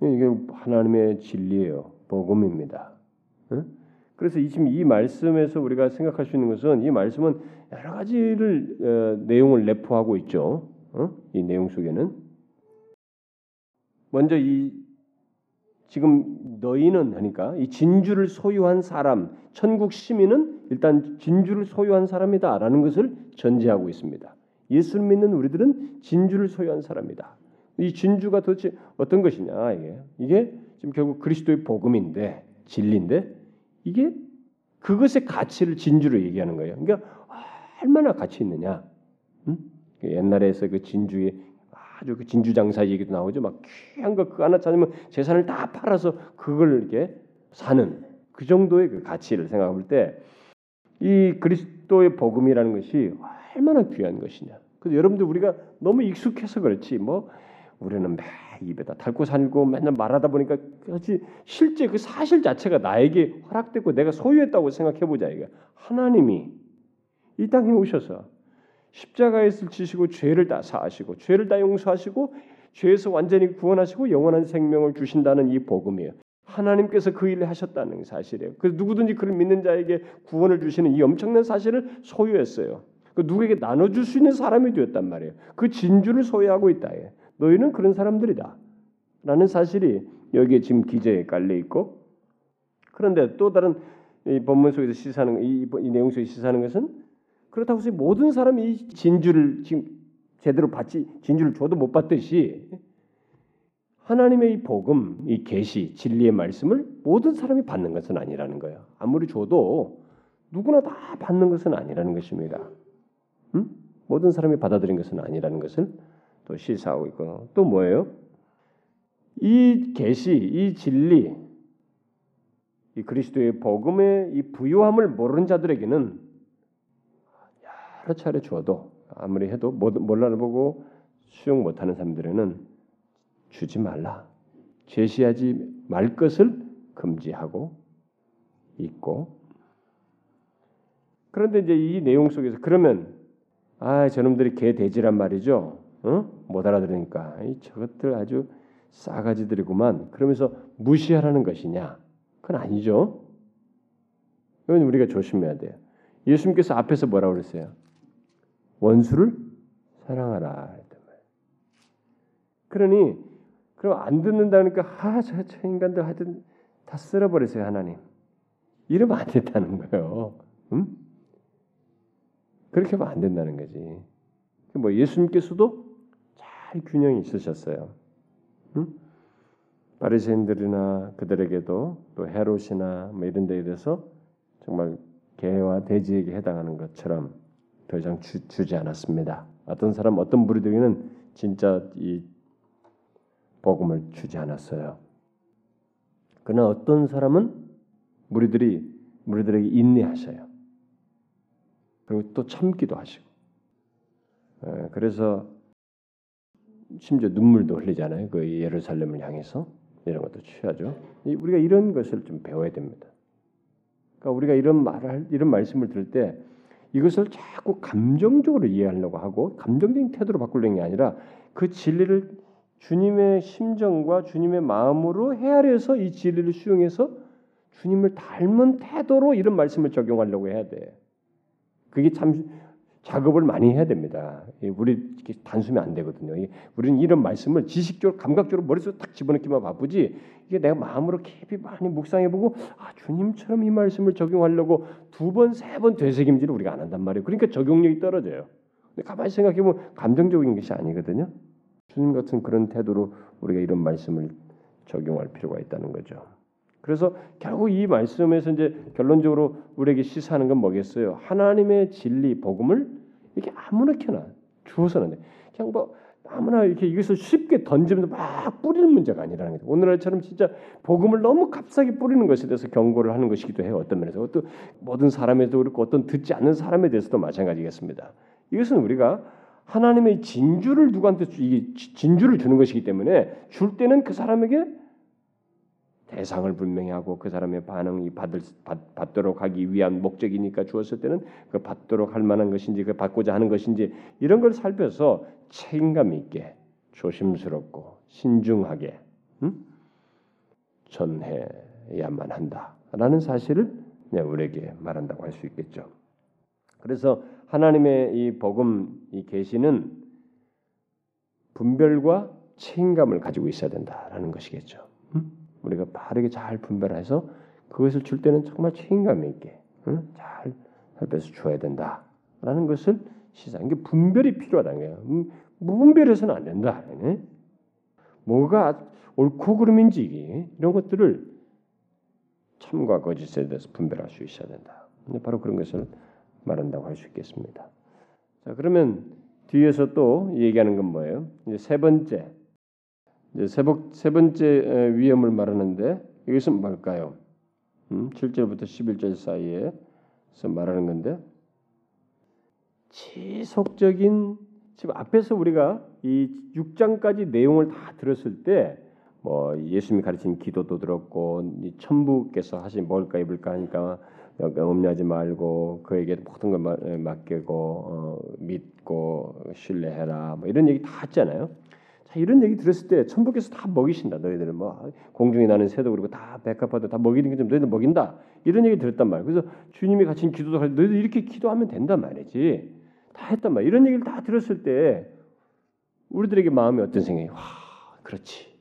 이게 하나님의 진리예요. 복음입니다. 그래서 지금 이 말씀에서 우리가 생각할 수 있는 것은 이 말씀은 여러 가지를 어, 내용을 내포하고 있죠. 어? 이 내용 속에는 먼저 이 지금 너희는 하니까 이 진주를 소유한 사람, 천국 시민은 일단 진주를 소유한 사람이다라는 것을 전제하고 있습니다. 예수를 믿는 우리들은 진주를 소유한 사람이다. 이 진주가 도대체 어떤 것이냐 이게 이게 지금 결국 그리스도의 복음인데 진리인데 이게 그것의 가치를 진주로 얘기하는 거예요. 그러니까 얼마나 가치 있느냐. 응? 그 옛날에서 그 진주의 아주 그 진주 장사 얘기도 나오죠. 막 귀한 거 그 하나 찾으면 재산을 다 팔아서 그걸 이렇게 사는 그 정도의 그 가치를 생각할 때 이 그리스도의 복음이라는 것이 얼마나 귀한 것이냐. 그래서 여러분들 우리가 너무 익숙해서 그렇지 뭐 우리는 입에다 달고 살고 맨날 말하다 보니까 그렇지 실제 그 사실 자체가 나에게 허락됐고 내가 소유했다고 생각해 보자 이게 하나님이 이 땅에 오셔서 십자가에서 지시고 죄를 다 사하시고 죄를 다 용서하시고 죄에서 완전히 구원하시고 영원한 생명을 주신다는 이 복음이에요. 하나님께서 그 일을 하셨다는 사실이에요. 그 누구든지 그를 믿는 자에게 구원을 주시는 이 엄청난 사실을 소유했어요. 그 누구에게 나눠줄 수 있는 사람이 되었단 말이에요. 그 진주를 소유하고 있다. 너희는 그런 사람들이다. 라는 사실이 여기에 지금 기재에 깔려 있고 그런데 또 다른 이 본문 속에서 시사하는 이, 이 내용 속에 시사하는 것은 그렇다고 해서 모든 사람이 이 진주를 지금 제대로 받지 진주를 줘도 못 받듯이 하나님의 이 복음, 이 계시, 진리의 말씀을 모든 사람이 받는 것은 아니라는 거예요. 아무리 줘도 누구나 다 받는 것은 아니라는 것입니다. 음? 모든 사람이 받아들인 것은 아니라는 것을 또 시사하고 있고 또 뭐예요? 이 계시, 이 진리, 이 그리스도의 복음의 이 부요함을 모르는 자들에게는 여러 차례 주어도 아무리 해도 몰라보고 수용 못하는 사람들에는 주지 말라. 제시하지 말 것을 금지하고 있고 그런데 이제 이 내용 속에서 그러면 아 저놈들이 개 돼지란 말이죠. 어? 못 알아들으니까 이 저것들 아주 싸가지들이구만. 그러면서 무시하라는 것이냐? 그건 아니죠. 이건 우리가 조심해야 돼요. 예수님께서 앞에서 뭐라고 그랬어요? 원수를 사랑하라. 그러니 그럼 안 듣는다니까 하저 저 인간들 하여튼 다 쓸어버리세요 하나님. 이러면 안 된다는 거예요. 응? 그렇게 하면 안 된다는 거지. 뭐 예수님께서도 잘 균형이 있으셨어요. 응? 바리새인들이나 그들에게도 또 헤롯이나 뭐 이런 데에 대해서 정말 개와 돼지에게 해당하는 것처럼 더 이상 주, 지 않았습니다. 어떤 사람 어떤 무리들에게는 진짜 이 복음을 주지 않았어요. 그러나 어떤 사람은 무리들이 무리들에게 인내하셔요. 그리고 또 참기도 하시고. 예, 그래서 심지어 눈물도 흘리잖아요. 그 예루살렘을 향해서 이런 것도 취하죠. 우리가 이런 것을 좀 배워야 됩니다. 그러니까 우리가 이런 말을 이런 말씀을 들을 때 이것을 자꾸 감정적으로 이해하려고 하고 감정적인 태도로 바꾸려는 게 아니라 그 진리를 주님의 심정과 주님의 마음으로 헤아려서 이 진리를 수용해서 주님을 닮은 태도로 이런 말씀을 적용하려고 해야 돼. 그게 참 작업을 많이 해야 됩니다. 우리 단숨에 안 되거든요. 우리는 이런 말씀을 지식적으로 감각적으로 머릿속에 딱 집어넣기만 바쁘지 이게 내가 마음으로 깊이 많이 묵상해보고 아 주님처럼 이 말씀을 적용하려고 두 번, 세 번 되새김질을 우리가 안 한단 말이에요. 그러니까 적용력이 떨어져요. 근데 가만히 생각해보면 감정적인 것이 아니거든요. 주님 같은 그런 태도로 우리가 이런 말씀을 적용할 필요가 있다는 거죠. 그래서 결국 이 말씀에서 이제 결론적으로 우리에게 시사하는 건 뭐겠어요? 하나님의 진리 복음을 이렇게 아무렇게나 주어서는 그냥 뭐 아무나 이렇게 이것을 쉽게 던지면서 막 뿌리는 문제가 아니라는 거죠. 오늘날처럼 진짜 복음을 너무 값싸게 뿌리는 것에 대해서 경고를 하는 것이기도 해요. 어떤 면에서 어떤 모든 사람에도 그렇고 어떤 듣지 않는 사람에 대해서도 마찬가지겠습니다. 이것은 우리가 하나님의 진주를 누구한테 이 진주를 주는 것이기 때문에 줄 때는 그 사람에게 대상을 분명히 하고 그 사람의 반응이 받을 받, 받도록 하기 위한 목적이니까 주었을 때는 그 받도록 할 만한 것인지 그 받고자 하는 것인지 이런 걸 살펴서 책임감 있게 조심스럽고 신중하게 음? 전해야만 한다라는 사실을 우리에게 말한다고 할 수 있겠죠. 그래서 하나님의 이 복음 이 계시는 분별과 책임감을 가지고 있어야 된다라는 것이겠죠. 음? 우리가 바르게 잘 분별해서 그것을 줄 때는 정말 책임감 있게 응? 잘 살펴서 줘야 된다라는 것을 시사. 이게 분별이 필요하다는 거예요. 음, 무분별해서는 안 된다. 네? 뭐가 옳고 그름인지 이런 것들을 참과 거짓에 대해서 분별할 수 있어야 된다. 바로 그런 것을 말한다고 할 수 있겠습니다. 자 그러면 뒤에서 또 얘기하는 건 뭐예요? 이제 세 번째 이제 세, 번, 세 번째 위험을 말하는데 이것은 뭘까요? 음, 7절부터 11절 사이에서 말하는 건데 지속적인 지금 앞에서 우리가 이 6장까지 내용을 다 들었을 때 뭐 예수님이 가르친 기도도 들었고 이 천부께서 하신 먹을까 입을까 하니까 염려하지 말고 그에게 모든 걸 맡기고 어, 믿고 신뢰해라 뭐 이런 얘기 다 했잖아요. 자 이런 얘기 들었을 때 천부께서 다 먹이신다 너희들은 뭐 공중에 나는 새도 그리고 다 백합화도 다 먹이는 게좀 너희들 먹인다 이런 얘기 들었단 말이에요. 그래서 주님이 가르친 기도도 너희들 이렇게 기도하면 된단 말이지 다 했단 말이에요. 이런 얘기를 다 들었을 때 우리들에게 마음이 어떤 생각이 와 그렇지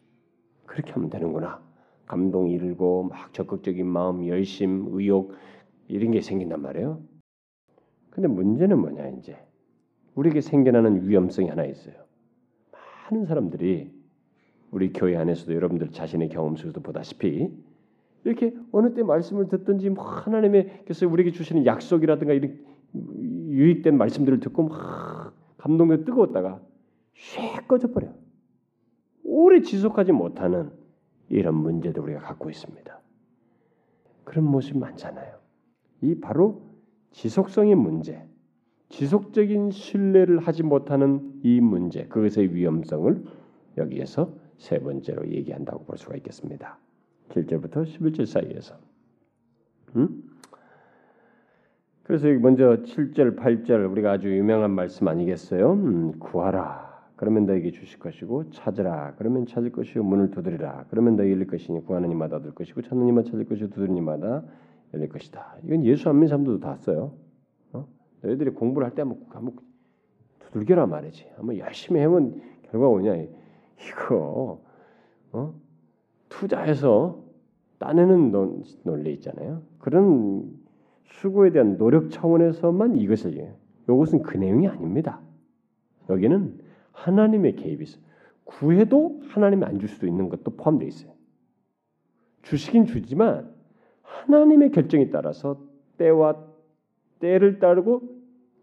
그렇게 하면 되는구나. 감동이 일고 막 적극적인 마음, 열심, 의욕 이런 게 생긴단 말이에요. 근데 문제는 뭐냐 이제 우리에게 생겨나는 위험성이 하나 있어요. 많은 사람들이 우리 교회 안에서도 여러분들 자신의 경험 속에서 보다시피 이렇게 어느 때 말씀을 듣든지 뭐 하나님께서 우리에게 주시는 약속이라든가 이런 유익된 말씀들을 듣고 막 감동이 뜨거웠다가 쉐 꺼져 버려. 오래 지속하지 못하는 이런 문제도 우리가 갖고 있습니다. 그런 모습이 많잖아요. 이 바로 지속성의 문제, 지속적인 신뢰를 하지 못하는 이 문제, 그것의 위험성을 여기에서 세 번째로 얘기한다고 볼 수가 있겠습니다. 7절부터 11절 사이에서. 음? 그래서 먼저 7절, 8절 우리가 아주 유명한 말씀 아니겠어요? 음, 구하라. 그러면 너에게 주실 것이고 찾으라 그러면 찾을 것이요 문을 두드리라 그러면 너에게 열릴 것이니 구하는 이마다 얻을 것이고 찾는 이마다 찾을 것이고 두드리는 이마다 열릴 것이다. 이건 예수 안 믿는 사람들도 다 써요. 어? 너희들이 공부를 할 때 한번 한번 두들겨라 말이지. 한번 열심히 해면 결과 오냐 이거 어? 투자해서 따내는 논리 있잖아요. 그런 수고에 대한 노력 차원에서만 이것을 해. 이것은 그 내용이 아닙니다. 여기는 하나님의 개입이 있어요. 구해도 하나님이 안 줄 수도 있는 것도 포함되어 있어요. 주시긴 주지만 하나님의 결정에 따라서 때와 때를 따르고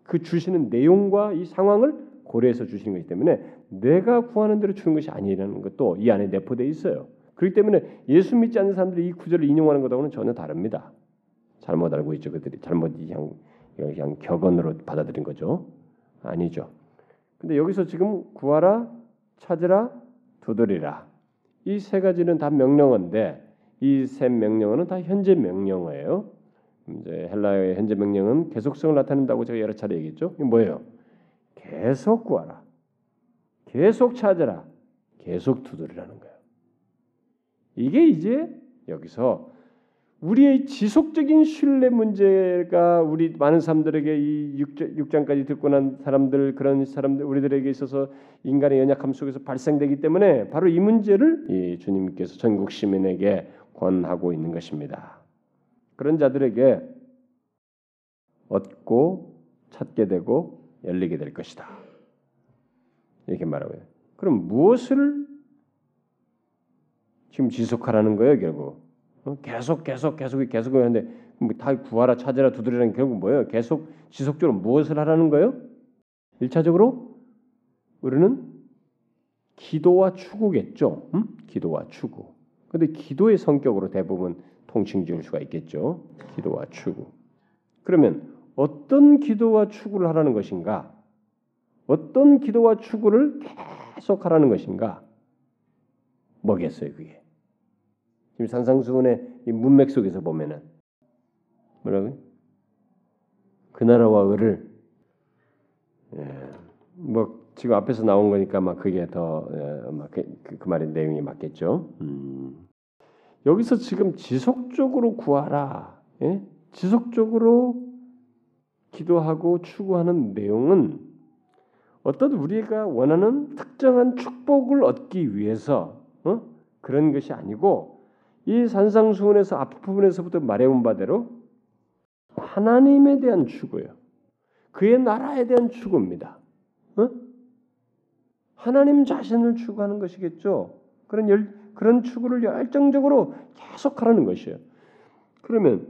그 주시는 내용과 이 상황을 고려해서 주시는 것이기 때문에 내가 구하는 대로 주는 것이 아니라는 것도 이 안에 내포되어 있어요. 그렇기 때문에 예수 믿지 않는 사람들이 이 구절을 인용하는 것하고는 전혀 다릅니다. 잘못 알고 있죠. 그들이 잘못 그냥, 그냥 격언으로 받아들인 거죠. 아니죠. 근데 여기서 지금 구하라, 찾으라, 두드리라. 이 세 가지는 다 명령어인데 이 세 명령어는 다 현재 명령어예요. 이제 헬라어의 현재 명령은 계속성을 나타낸다고 제가 여러 차례 얘기했죠. 이게 뭐예요? 계속 구하라. 계속 찾으라. 계속 두드리라는 거예요. 이게 이제 여기서 우리의 지속적인 신뢰 문제가 우리 많은 사람들에게 이 6장까지 듣고 난 사람들 그런 사람들 우리들에게 있어서 인간의 연약함 속에서 발생되기 때문에 바로 이 문제를 이 주님께서 전국 시민에게 권하고 있는 것입니다. 그런 자들에게 얻고 찾게 되고 열리게 될 것이다. 이렇게 말하고요. 그럼 무엇을 지금 지속하라는 거예요, 결국? 어? 계속 계속 계속 계속 하는데 뭐다 구하라 찾으라 두드리라는 결국 뭐예요? 계속 지속적으로 무엇을 하라는 거예요? 일차적으로 우리는 기도와 추구겠죠. 음? 기도와 추구. 근데 기도의 성격으로 대부분 통칭 지을 수가 있겠죠. 기도와 추구. 그러면 어떤 기도와 추구를 하라는 것인가? 어떤 기도와 추구를 계속 하라는 것인가? 뭐겠어요, 그게? 지금 산상수훈의 이 문맥 속에서 보면은 뭐라고요? 그 나라와 을을 예, 뭐 지금 앞에서 나온 거니까 막 그게 더막 예, 그, 그, 말의 내용이 맞겠죠. 음. 여기서 지금 지속적으로 구하라, 예? 지속적으로 기도하고 추구하는 내용은 어떤 우리가 원하는 특정한 축복을 얻기 위해서 어? 그런 것이 아니고 이 산상수훈에서 앞부분에서부터 말해온 바대로 하나님에 대한 추구예요. 그의 나라에 대한 추구입니다. 어? 하나님 자신을 추구하는 것이겠죠. 그런 열, 그런 추구를 열정적으로 계속하라는 것이에요. 그러면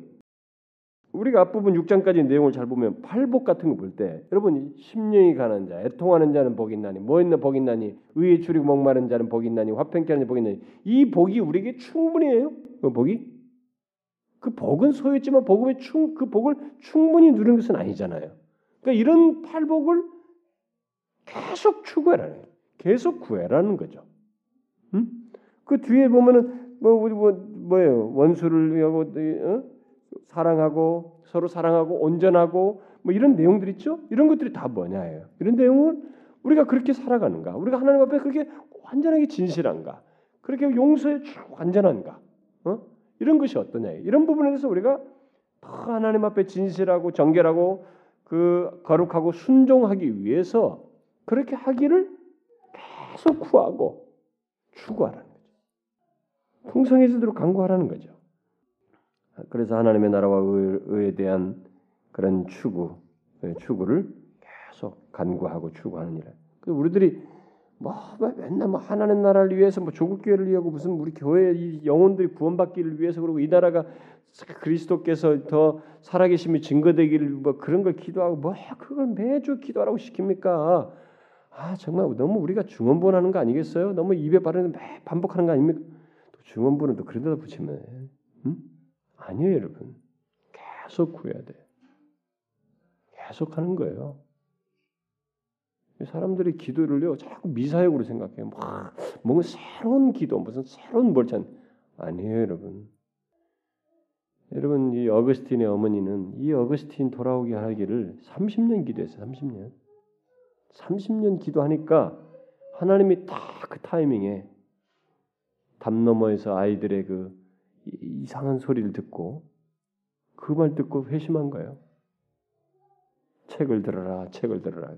우리가 앞부분 6장까지 내용을 잘 보면 팔복 같은 거 볼 때 여러분 심령이 가는 자, 애통하는 자는 복이 있나니 뭐 있나 복이 있나니 의에 줄이고 목마른 자는 복이 있나니 화평케 하는 복이 있나니 이 복이 우리에게 충분해요. 그 복이 그 복은 소유했지만 복음의 충, 그 복을 충분히 누리는 것은 아니잖아요. 그러니까 이런 팔복을 계속 추구해라는 계속 구해라는 거죠. 음? 그 뒤에 보면은 뭐 우리 뭐 뭐예요 원수를 하고 어? 사랑하고 서로 사랑하고 온전하고 뭐 이런 내용들 있죠. 이런 것들이 다 뭐냐예요. 이런 내용을 우리가 그렇게 살아가는가? 우리가 하나님 앞에 그렇게 완전하게 진실한가? 그렇게 용서에 완전한가? 어? 이런 것이 어떠냐? 이런 부분에 대해서 우리가 더 하나님 앞에 진실하고 정결하고 그 거룩하고 순종하기 위해서 그렇게 하기를 계속 구하고 추구하라는. 풍성해지도록 간구하라는 거죠. 그래서 하나님의 나라와 의에 대한 그런 추구, 추구를 계속 간구하고 추구하는 일. 그 우리들이 뭐, 뭐 맨날 뭐 하나님 나라를 위해서 뭐 조국 교회를 위하고 무슨 우리 교회 이 영혼들이 구원받기를 위해서 그리고 이 나라가 그리스도께서 더 살아계심이 증거되기를 뭐 그런 걸 기도하고 뭐 그걸 매주 기도하라고 시킵니까? 아 정말 너무 우리가 중원본하는 거 아니겠어요? 너무 입에 바르는 매 반복하는 거 아닙니까? 또 중원본은 또 그러다 붙이면 음? 아니에요 여러분 계속 구해야 돼. 계속 하는 거예요. 사람들이 기도를요 자꾸 미사역으로 생각해요. 막 뭔가 새로운 기도, 무슨 새로운 벌찬 아니에요, 여러분. 여러분 이 어거스틴의 어머니는 이 어거스틴 돌아오게 하기를 30년 기도했어요. 30년. 30년 기도하니까 하나님이 딱 그 타이밍에 담 너머에서 아이들의 그 이상한 소리를 듣고 그 말 듣고 회심한 거예요. 책을 들어라, 책을 들어라.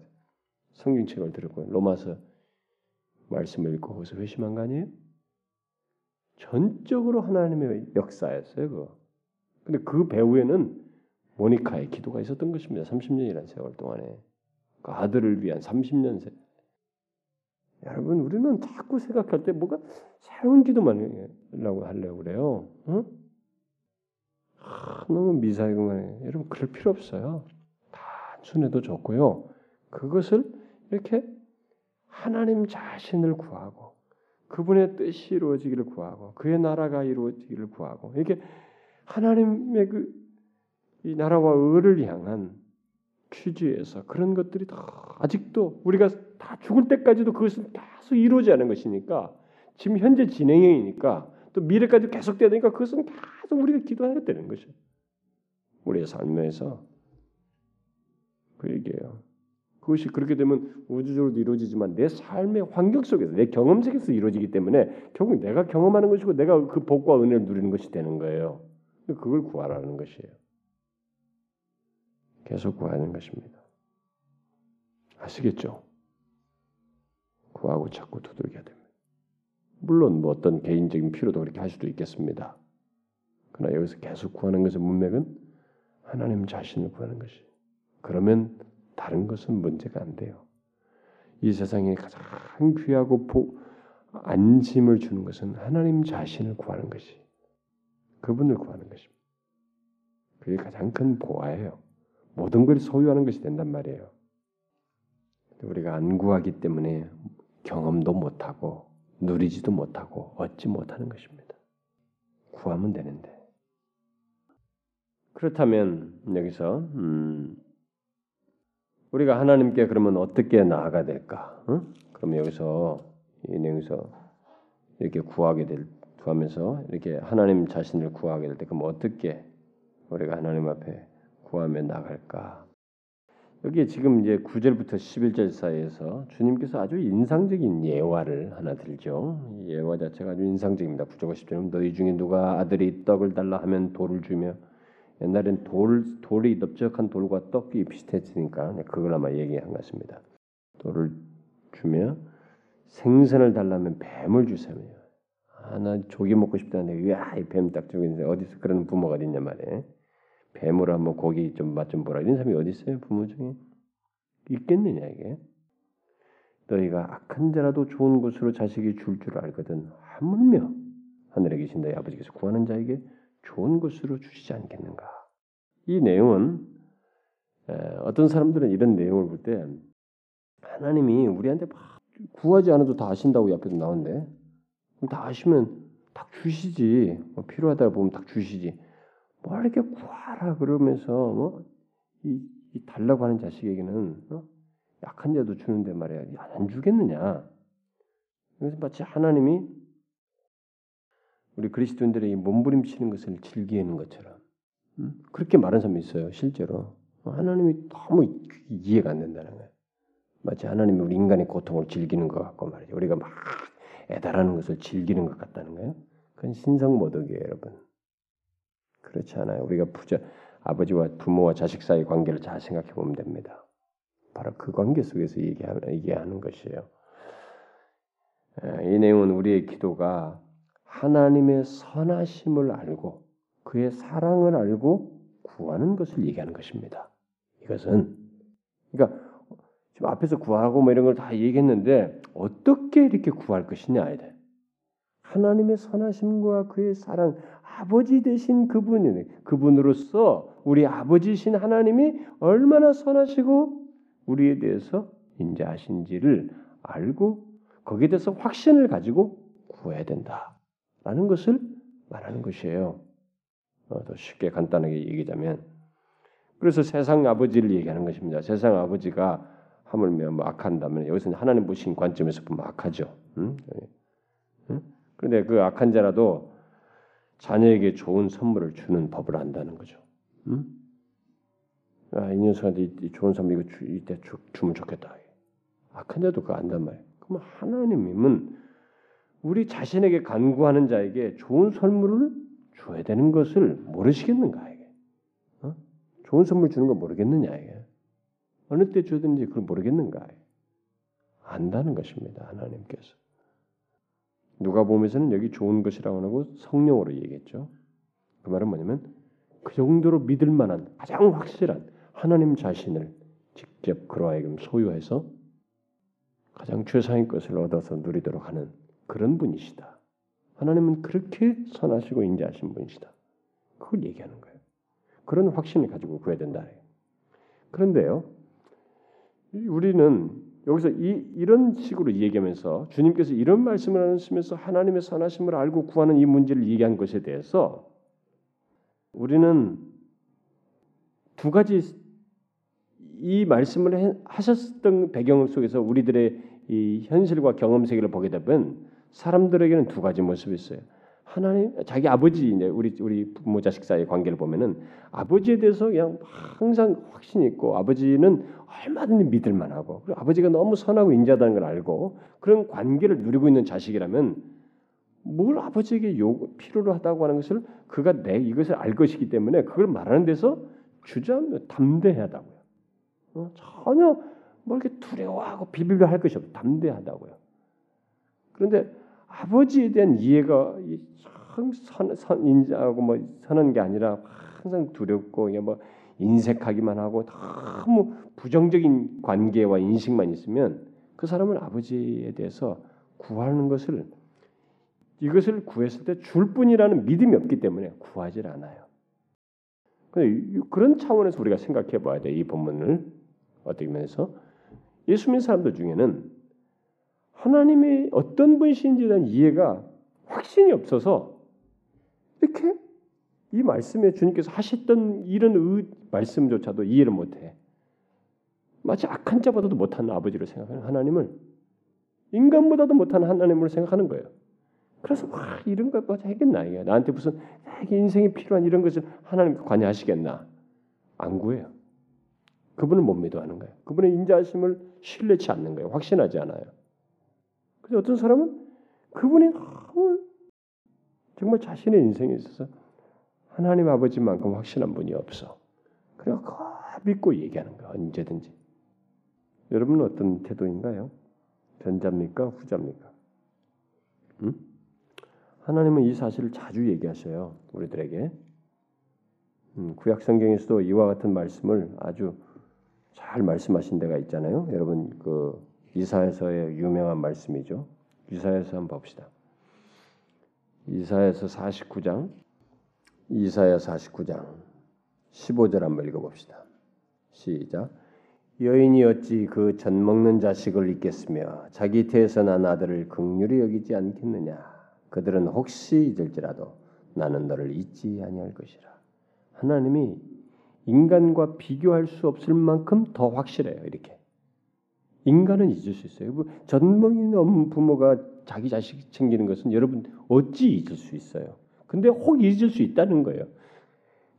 성경책을 들고 로마서 말씀을 읽고 거기서 회심한 거 아니에요? 전적으로 하나님의 역사였어요, 그거. 근데 그 배후에는 모니카의 기도가 있었던 것입니다. 30년이라는 세월 동안에. 그 아들을 위한 30년 세. 여러분, 우리는 자꾸 생각할 때 뭐가 새로운 기도만 하려고 그래요. 응? 아, 너무 미사일만 해. 여러분, 그럴 필요 없어요. 단순해도 좋고요. 그것을 이렇게 하나님 자신을 구하고 그분의 뜻이 이루어지기를 구하고 그의 나라가 이루어지기를 구하고 이렇게 하나님의 그 이 나라와 의를 향한 취지에서 그런 것들이 다 아직도 우리가 다 죽을 때까지도 그것은 계속 이루어지 않은 것이니까 지금 현재 진행형이니까 또 미래까지 계속돼야 되니까 그것은 계속 우리가 기도해야 되는 것이죠. 우리의 삶에서 그 얘기예요. 그것이 그렇게 되면 우주적으로 이루어지지만 내 삶의 환경 속에서 내 경험 속에서 이루어지기 때문에 결국 내가 경험하는 것이고 내가 그 복과 은혜를 누리는 것이 되는 거예요. 그걸 구하라는 것이에요. 계속 구하는 것입니다. 아시겠죠? 구하고 자꾸 두들겨야 됩니다. 물론 뭐 어떤 개인적인 필요도 그렇게 할 수도 있겠습니다. 그러나 여기서 계속 구하는 것의 문맥은 하나님 자신을 구하는 것이. 그러면 다른 것은 문제가 안 돼요. 이 세상에 가장 귀하고 보, 안심을 주는 것은 하나님 자신을 구하는 것이 그분을 구하는 것입니다. 그게 가장 큰 보아예요. 모든 걸 소유하는 것이 된단 말이에요. 우리가 안 구하기 때문에 경험도 못하고 누리지도 못하고 얻지 못하는 것입니다. 구하면 되는데. 그렇다면 여기서 음, 우리가 하나님께 그러면 어떻게 나아가 될까? 응? 그럼 여기서 이 내용에서 이렇게 구하게 될 구하면서 이렇게 하나님 자신을 구하게 될 때 그럼 어떻게 우리가 하나님 앞에 구하며 나갈까? 여기 지금 이제 9절부터 11절 사이에서 주님께서 아주 인상적인 예화를 하나 들죠. 예화 자체가 아주 인상적입니다. 9절 10절은 너희 중에 누가 아들이 떡을 달라 하면 돌을 주며 옛날엔 돌 돌이 넓적한 돌과 떡이 비슷했으니까 그걸 아마 얘기한 것 같습니다. 돌을 주며 생선을 달라면 뱀을 주세요. 아나 조개 먹고 싶다는데 야이뱀딱 주고 있는데 어디서 그런 부모가 있냐 말이에요. 뱀으로 한번 고기 좀 맛 좀 보라. 이런 사람이 어디 있어요 부모 중에? 있겠느냐 이게? 너희가 악한 자라도 좋은 것으로 자식이 줄줄 줄 알거든 하물며 하늘에 계신 너희 아버지께서 구하는 자에게 좋은 것으로 주시지 않겠는가? 이 내용은 어떤 사람들은 이런 내용을 볼 때 하나님이 우리한테 막 구하지 않아도 다 아신다고 옆에도 나오는데 다 아시면 딱 주시지. 뭐 필요하다 보면 딱 주시지 뭐 이렇게 구하라 그러면서 뭐 이 이 달라고 하는 자식에게는 어? 약한 자도 주는데 말이야 안 주겠느냐? 그래서 마치 하나님이 우리 그리스도인들의 몸부림치는 것을 즐기는 것처럼 음? 그렇게 말하는 사람이 있어요. 실제로 하나님이 너무 이해가 안 된다는 거예요. 마치 하나님이 우리 인간의 고통을 즐기는 것 같고 말이죠. 우리가 막 애달하는 것을 즐기는 것 같다는 거예요. 그건 신성모독이에요, 여러분. 그렇지 않아요. 우리가 부자 아버지와 부모와 자식 사이 관계를 잘 생각해 보면 됩니다. 바로 그 관계 속에서 얘기하는, 것이에요. 이 내용은 우리의 기도가 하나님의 선하심을 알고 그의 사랑을 알고 구하는 것을 얘기하는 것입니다. 이것은 그러니까 지금 앞에서 구하고 뭐 이런 걸 다 얘기했는데 어떻게 이렇게 구할 것이냐 아니다. 하나님의 선하심과 그의 사랑, 아버지 되신 그분이 그분으로서 우리 아버지신 하나님이 얼마나 선하시고 우리에 대해서 인자하신지를 알고 거기에 대해서 확신을 가지고 구해야 된다라는 것을 말하는 것이에요. 어, 더 쉽게 간단하게 얘기하자면 그래서 세상 아버지를 얘기하는 것입니다. 세상 아버지가 하물며 뭐 악한다면 여기서는 하나님 보신 관점에서 보면 악하죠. 응? 응? 그런데 그 악한 자라도 자녀에게 좋은 선물을 주는 법을 안다는 거죠. 응? 아, 이 녀석한테 좋은 선물 이거 주, 이때 주, 주면 좋겠다. 악한 자도 그거 안단 말이에요. 그럼 하나님은 우리 자신에게 간구하는 자에게 좋은 선물을 줘야 되는 것을 모르시겠는가 이게? 어? 좋은 선물 주는 거 모르겠느냐 이게? 어느 때 주든지 그걸 모르겠는가? 안다는 것입니다 하나님께서. 누가 보면서는 여기 좋은 것이라고 하고 성령으로 얘기했죠. 그 말은 뭐냐면 그 정도로 믿을 만한 가장 확실한 하나님 자신을 직접 그러하여금 소유해서 가장 최상의 것을 얻어서 누리도록 하는 그런 분이시다. 하나님은 그렇게 선하시고 인자하신 분이시다. 그걸 얘기하는 거예요. 그런 확신을 가지고 구해야 된다. 그런데요, 우리는 여기서 이, 이런 식으로 얘기하면서 주님께서 이런 말씀을 하시면서 하나님의 선하심을 알고 구하는 이 문제를 얘기한 것에 대해서 우리는 두 가지 이 말씀을 하셨던 배경 속에서 우리들의 이 현실과 경험 세계를 보게 되면 사람들에게는 두 가지 모습이 있어요. 하나님 자기 아버지 이제 우리 우리 부모 자식 사이의 관계를 보면은 아버지에 대해서 그냥 항상 확신 있고 아버지는 얼마든지 믿을 만하고 아버지가 너무 선하고 인자다는 걸 알고 그런 관계를 누리고 있는 자식이라면 뭘 아버지에게 요 필요로 하다고 하는 것을 그가 내 이것을 알 것이기 때문에 그걸 말하는 데서 주저하면 담대하다고요. 어, 전혀 뭐 이렇게 두려워하고 비비려 할 것이 없고 담대하다고요. 그런데 아버지에 대한 이해가 선, 선, 인자하고 뭐 선한 게 아니라 항상 두렵고 뭐 인색하기만 하고 너무 부정적인 관계와 인식만 있으면 그 사람은 아버지에 대해서 구하는 것을 이것을 구했을 때 줄 뿐이라는 믿음이 없기 때문에 구하지 않아요. 그런 차원에서 우리가 생각해 봐야 돼. 이 본문을 어떻게 면에서 예수 믿는 사람들 중에는 하나님이 어떤 분이신지에 대한 이해가 확신이 없어서 이렇게 이 말씀에 주님께서 하셨던 이런 의, 말씀조차도 이해를 못해. 마치 악한 자보다도 못한 아버지를 생각하는 하나님을 인간보다도 못한 하나님을 생각하는 거예요. 그래서 와 이런 것까지 하겠나 이게 나한테 무슨 인생이 필요한 이런 것을 하나님 관여하시겠나 안 구해요. 그분을 못 믿어하는 거예요. 그분의 인자하심을 신뢰치 않는 거예요. 확신하지 않아요. 그래서 어떤 사람은 그분이 너무 정말 자신의 인생에 있어서 하나님 아버지만큼 확신한 분이 없어. 그냥 믿고 얘기하는 거야 언제든지. 여러분은 어떤 태도인가요? 전자입니까? 후자입니까? 음? 하나님은 이 사실을 자주 얘기하셔요. 우리들에게. 음, 구약 성경에서도 이와 같은 말씀을 아주 잘 말씀하신 데가 있잖아요. 여러분 그 이사에서의 유명한 말씀이죠. 이사에서 한번 봅시다. 이사에서 49장 이사야 49장 15절 한번 읽어봅시다. 시작. 여인이 어찌 그 젖 먹는 자식을 잊겠으며 자기 태에서 난 아들을 극률히 여기지 않겠느냐. 그들은 혹시 잊을지라도 나는 너를 잊지 아니할 것이라. 하나님이 인간과 비교할 수 없을 만큼 더 확실해요. 이렇게 인간은 잊을 수 있어요. 뭐 전멍이 넘은 부모가 자기 자식 챙기는 것은 여러분 어찌 잊을 수 있어요. 근데 혹 잊을 수 있다는 거예요.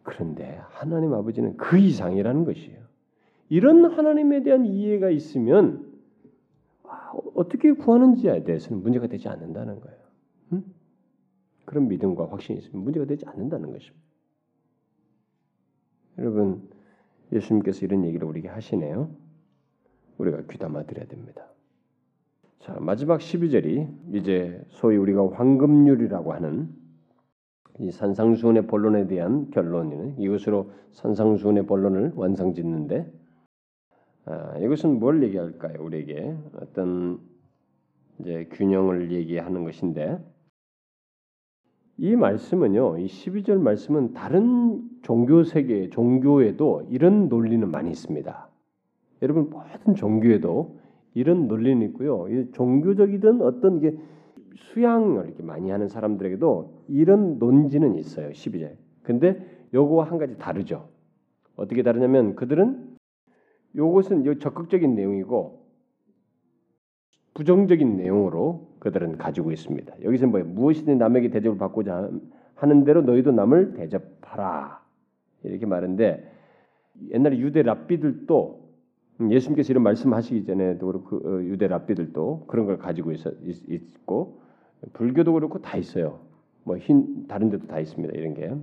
그런데 하나님 아버지는 그 이상이라는 것이에요. 이런 하나님에 대한 이해가 있으면 아, 어떻게 구하는지에 대해서는 문제가 되지 않는다는 거예요. 응? 그런 믿음과 확신이 있으면 문제가 되지 않는다는 것입니다. 여러분 예수님께서 이런 얘기를 우리에게 하시네요. 우리가 귀담아 들어야 됩니다. 자 마지막 12절이 이제 소위 우리가 황금률이라고 하는 이 산상수훈의 본론에 대한 결론이는 이것으로 산상수훈의 본론을 완성짓는데 아, 이것은 뭘 얘기할까요? 우리에게 어떤 이제 균형을 얘기하는 것인데 이 말씀은요, 이 12절 말씀은 다른 종교 세계, 종교에도 이런 논리는 많이 있습니다. 여러분 모든 종교에도 이런 논리는 있고요. 이 종교적이든 어떤 이게 수양을 이렇게 많이 하는 사람들에게도 이런 논지는 있어요. 12절. 근데 요거와 한 가지 다르죠. 어떻게 다르냐면 그들은 요것은 적극적인 내용이고 부정적인 내용으로 그들은 가지고 있습니다. 여기서 뭐 무엇이든 남에게 대접을 받고자 하는 대로 너희도 남을 대접하라 이렇게 말인데 옛날에 유대 랍비들도 예수님께서 이런 말씀하시기 전에도 그렇고 어, 유대 랍비들도 그런 걸 가지고 있, 있고 불교도 그렇고 다 있어요. 뭐 흰 다른 데도 다 있습니다. 이런 게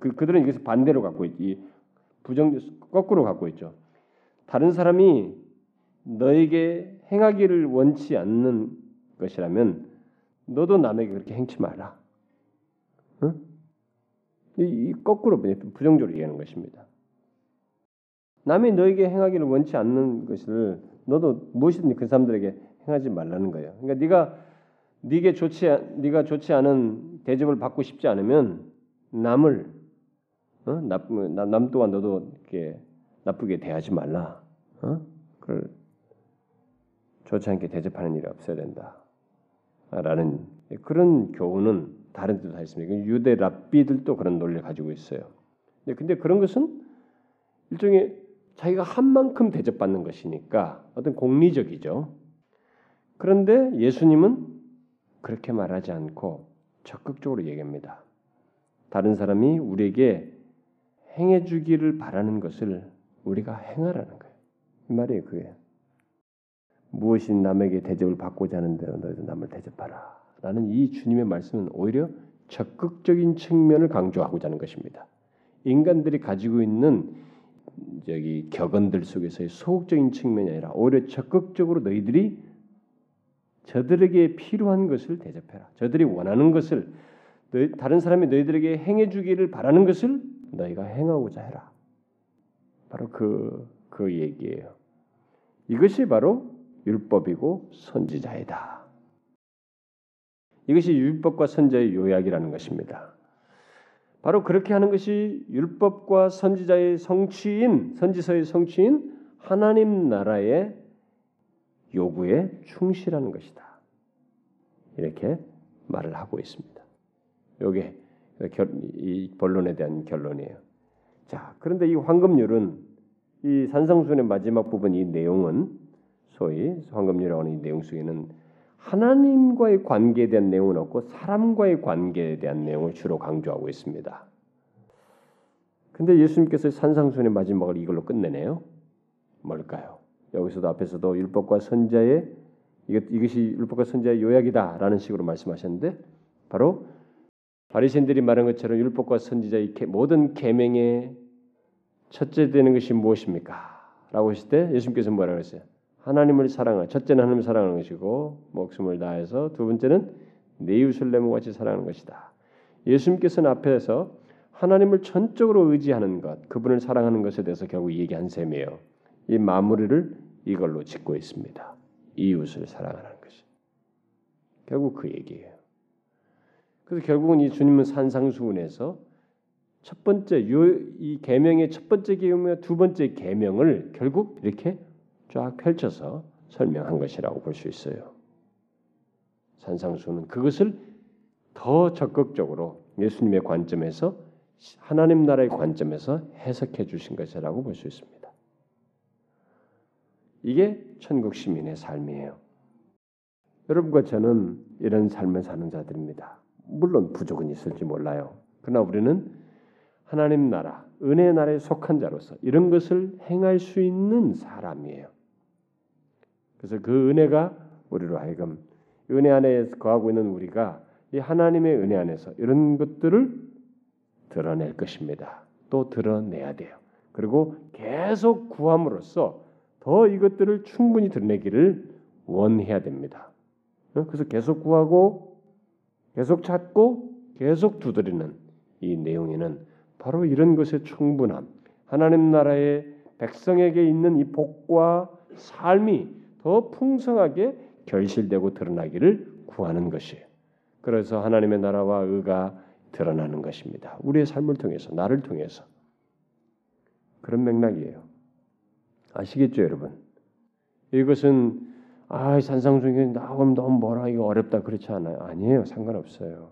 그, 그들은 이것을 반대로 갖고 있, 이 부정 거꾸로 갖고 있죠. 다른 사람이 너에게 행하기를 원치 않는 것이라면 너도 남에게 그렇게 행치 마라. 응? 이, 이 거꾸로 부정적으로 얘기하는 것입니다. 남이 너에게 행하기를 원치 않는 것을 너도 무엇이든 그 사람들에게 행하지 말라는 거예요. 그러니까 네가 네게 좋지 네가 좋지 않은 대접을 받고 싶지 않으면 남을 어? 남, 남 또한 너도 이렇게 나쁘게 대하지 말라. 어? 그걸 좋지 않게 대접하는 일이 없어야 된다. 라는 그런 교훈은 다른 데도 다 있습니다. 유대 랍비들도 그런 논리를 가지고 있어요. 근데 그런 것은 일종의 자기가 한 만큼 대접받는 것이니까 어떤 공리적이죠. 그런데 예수님은 그렇게 말하지 않고 적극적으로 얘기합니다. 다른 사람이 우리에게 행해 주기를 바라는 것을 우리가 행하라는 거예요. 이 말이에요, 그게. 무엇이 남에게 대접을 받고자 하는 대로 너희도 남을 대접하라. 라는 이 주님의 말씀은 오히려 적극적인 측면을 강조하고자 하는 것입니다. 인간들이 가지고 있는 저기 격언들 속에서의 소극적인 측면이 아니라 오히려 적극적으로 너희들이 저들에게 필요한 것을 대접해라. 저들이 원하는 것을 너희, 다른 사람이 너희들에게 행해 주기를 바라는 것을 너희가 행하고자 해라. 바로 그, 그 얘기예요. 이것이 바로 율법이고 선지자이다. 이것이 율법과 선지자의 요약이라는 것입니다. 바로 그렇게 하는 것이 율법과 선지자의 성취인 선지서의 성취인 하나님 나라의 요구에 충실하는 것이다. 이렇게 말을 하고 있습니다. 요게 이 본론에 대한 결론이에요. 자, 그런데 이 황금률은 이 산성순의 마지막 부분 이 내용은 소위 황금률이라고 하는 이 내용 속에는 하나님과의 관계에 대한 내용은 없고 사람과의 관계에 대한 내용을 주로 강조하고 있습니다. 근데 예수님께서 산상순의 마지막을 이걸로 끝내네요. 뭘까요? 여기서도 앞에서도 율법과 선자의 이것, 이것이 율법과 선자의 요약이다라는 식으로 말씀하셨는데 바로 바리새인들이 말한 것처럼 율법과 선지자의 모든 계명의 첫째 되는 것이 무엇입니까? 라고 하실 때 예수님께서 뭐라고 했어요? 하나님을 사랑하 첫째는 하나님을 사랑하는 것이고 목숨을 다해서 두 번째는 내 이웃을 내 몸같이 사랑하는 것이다. 예수님께서는 앞에서 하나님을 전적으로 의지하는 것, 그분을 사랑하는 것에 대해서 결국 얘기한 셈이에요. 이 마무리를 이걸로 짓고 있습니다. 이웃을 사랑하는 것이. 결국 그 얘기예요. 그래서 결국은 이 주님은 산상수훈에서 첫 번째 이 계명의 첫 번째 계명과 두 번째 계명을 결국 이렇게 쫙 펼쳐서 설명한 것이라고 볼 수 있어요. 산상수는 그것을 더 적극적으로 예수님의 관점에서 하나님 나라의 관점에서 해석해 주신 것이라고 볼 수 있습니다. 이게 천국 시민의 삶이에요. 여러분과 저는 이런 삶을 사는 자들입니다. 물론 부족은 있을지 몰라요. 그러나 우리는 하나님 나라, 은혜 나라에 속한 자로서 이런 것을 행할 수 있는 사람이에요. 그래서 그 은혜가 우리로 하여금 은혜 안에 거하고 있는 우리가 이 하나님의 은혜 안에서 이런 것들을 드러낼 것입니다. 또 드러내야 돼요. 그리고 계속 구함으로써 더 이것들을 충분히 드러내기를 원해야 됩니다. 어? 그래서 계속 구하고 계속 찾고 계속 두드리는 이 내용에는 바로 이런 것의 충분함, 하나님 나라의 백성에게 있는 이 복과 삶이 더 풍성하게 결실되고 드러나기를 구하는 것이에요. 그래서 하나님의 나라와 의가 드러나는 것입니다. 우리의 삶을 통해서 나를 통해서 그런 맥락이에요. 아시겠죠, 여러분? 이것은 아, 산상 중에 나오면 너무 뭐라 이거 어렵다 그렇지 않아요. 아니에요. 상관없어요.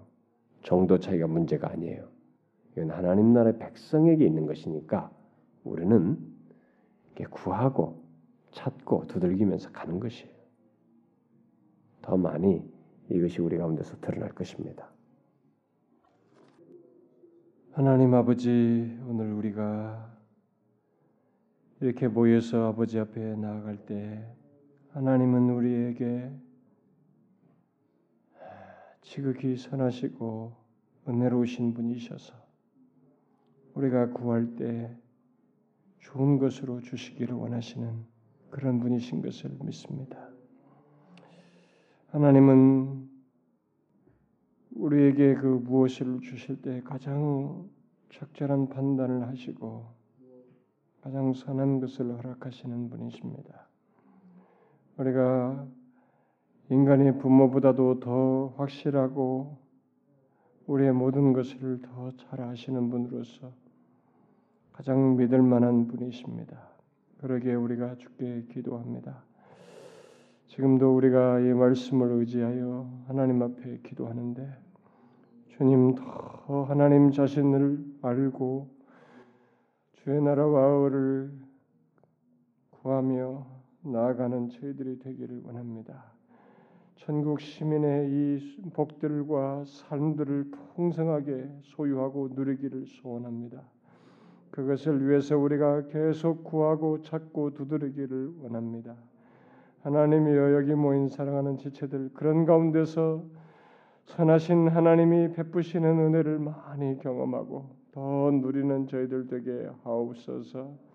정도 차이가 문제가 아니에요. 이건 하나님 나라의 백성에게 있는 것이니까 우리는 구하고 찾고 두들기면서 가는 것이에요. 더 많이 이것이 우리 가운데서 드러날 것입니다. 하나님 아버지 오늘 우리가 이렇게 모여서 아버지 앞에 나아갈 때 하나님은 우리에게 지극히 선하시고 은혜로우신 분이셔서 우리가 구할 때 좋은 것으로 주시기를 원하시는 그런 분이신 것을 믿습니다. 하나님은 우리에게 그 무엇을 주실 때 가장 적절한 판단을 하시고 가장 선한 것을 허락하시는 분이십니다. 우리가 인간의 부모보다도 더 확실하고 우리의 모든 것을 더 잘 아시는 분으로서 가장 믿을 만한 분이십니다. 그러기에 우리가 주께 기도합니다. 지금도 우리가 이 말씀을 의지하여 하나님 앞에 기도하는데 주님 더 하나님 자신을 알고 주의 나라와 의를 구하며 나아가는 저희들이 되기를 원합니다. 전국 시민의 이 복들과 삶들을 풍성하게 소유하고 누리기를 소원합니다. 그것을 위해서 우리가 계속 구하고 찾고 두드리기를 원합니다. 하나님이여 여기 모인 사랑하는 지체들 그런 가운데서 선하신 하나님이 베푸시는 은혜를 많이 경험하고 더 누리는 저희들 되게 하옵소서.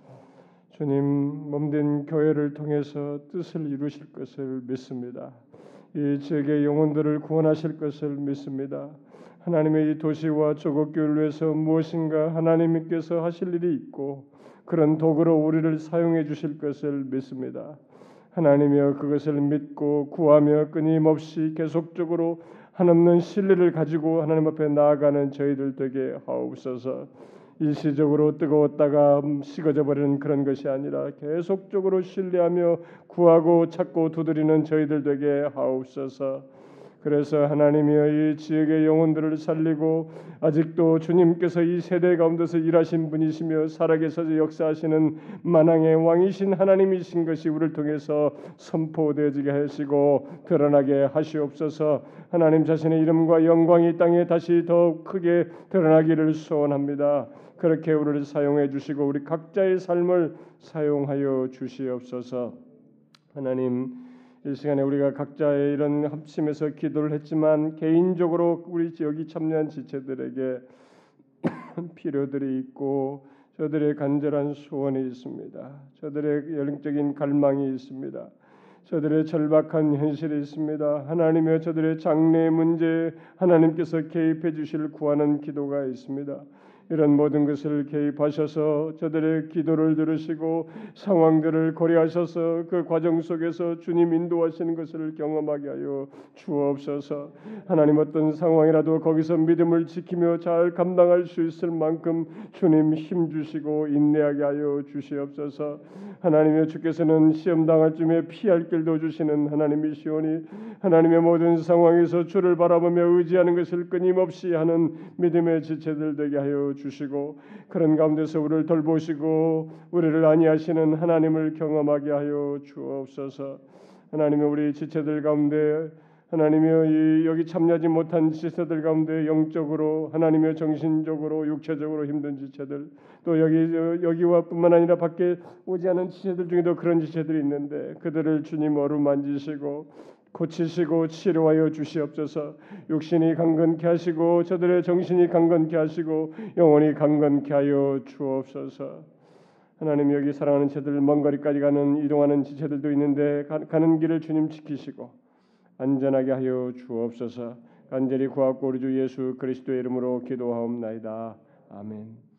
주님 몸된 교회를 통해서 뜻을 이루실 것을 믿습니다. 이 지역의 영혼들을 구원하실 것을 믿습니다. 하나님의 이 도시와 조국교회를 위해서 무엇인가 하나님께서 하실 일이 있고 그런 도구로 우리를 사용해 주실 것을 믿습니다. 하나님이여 그것을 믿고 구하며 끊임없이 계속적으로 한없는 신뢰를 가지고 하나님 앞에 나아가는 저희들 되게 하옵소서. 일시적으로 뜨거웠다가 식어져 버리는 그런 것이 아니라 계속적으로 신뢰하며 구하고 찾고 두드리는 저희들 되게 하옵소서. 그래서 하나님이여 이 지역의 영혼들을 살리고 아직도 주님께서 이 세대 가운데서 일하신 분이시며 살아계셔서 역사하시는 만왕의 왕이신 하나님이신 것이 우리를 통해서 선포되어지게 하시고 드러나게 하시옵소서. 하나님 자신의 이름과 영광이 땅에 다시 더 크게 드러나기를 소원합니다. 그렇게 우리를 사용해 주시고 우리 각자의 삶을 사용하여 주시옵소서. 하나님 이 시간에 우리가 각자의 이런 합심해서 기도를 했지만 개인적으로 우리 여기 참여한 지체들에게 필요들이 있고 저들의 간절한 소원이 있습니다. 저들의 영적인 갈망이 있습니다. 저들의 절박한 현실이 있습니다. 하나님의 저들의 장래 문제 하나님께서 개입해 주실 구하는 기도가 있습니다. 이런 모든 것을 개입하셔서 저들의 기도를 들으시고 상황들을 고려하셔서 그 과정 속에서 주님 인도하시는 것을 경험하게 하여 주옵소서. 하나님 어떤 상황이라도 거기서 믿음을 지키며 잘 감당할 수 있을 만큼 주님 힘 주시고 인내하게 하여 주시옵소서. 하나님의 주께서는 시험 당할 쯤에 피할 길도 주시는 하나님이시오니 하나님의 모든 상황에서 주를 바라보며 의지하는 것을 끊임없이 하는 믿음의 지체들 되게 하여 주시고 그런 가운데서 우리를 돌보시고 우리를 안위하시는 하나님을 경험하게 하여 주옵소서. 하나님의 우리 지체들 가운데 하나님이여 이 여기 참여하지 못한 지체들 가운데 영적으로 하나님의 정신적으로 육체적으로 힘든 지체들 또 여기 여기와 뿐만 아니라 밖에 오지 않은 지체들 중에도 그런 지체들이 있는데 그들을 주님 어루만지시고 고치시고 치료하여 주시옵소서. 육신이 강건케 하시고 저들의 정신이 강건케 하시고 영혼이 강건케 하여 주옵소서. 하나님 여기 사랑하는 제들 먼 거리까지 가는 이동하는 지체들도 있는데 가, 가는 길을 주님 지키시고 안전하게 하여 주옵소서. 간절히 구하고 우리 주 예수 그리스도의 이름으로 기도하옵나이다. 아멘.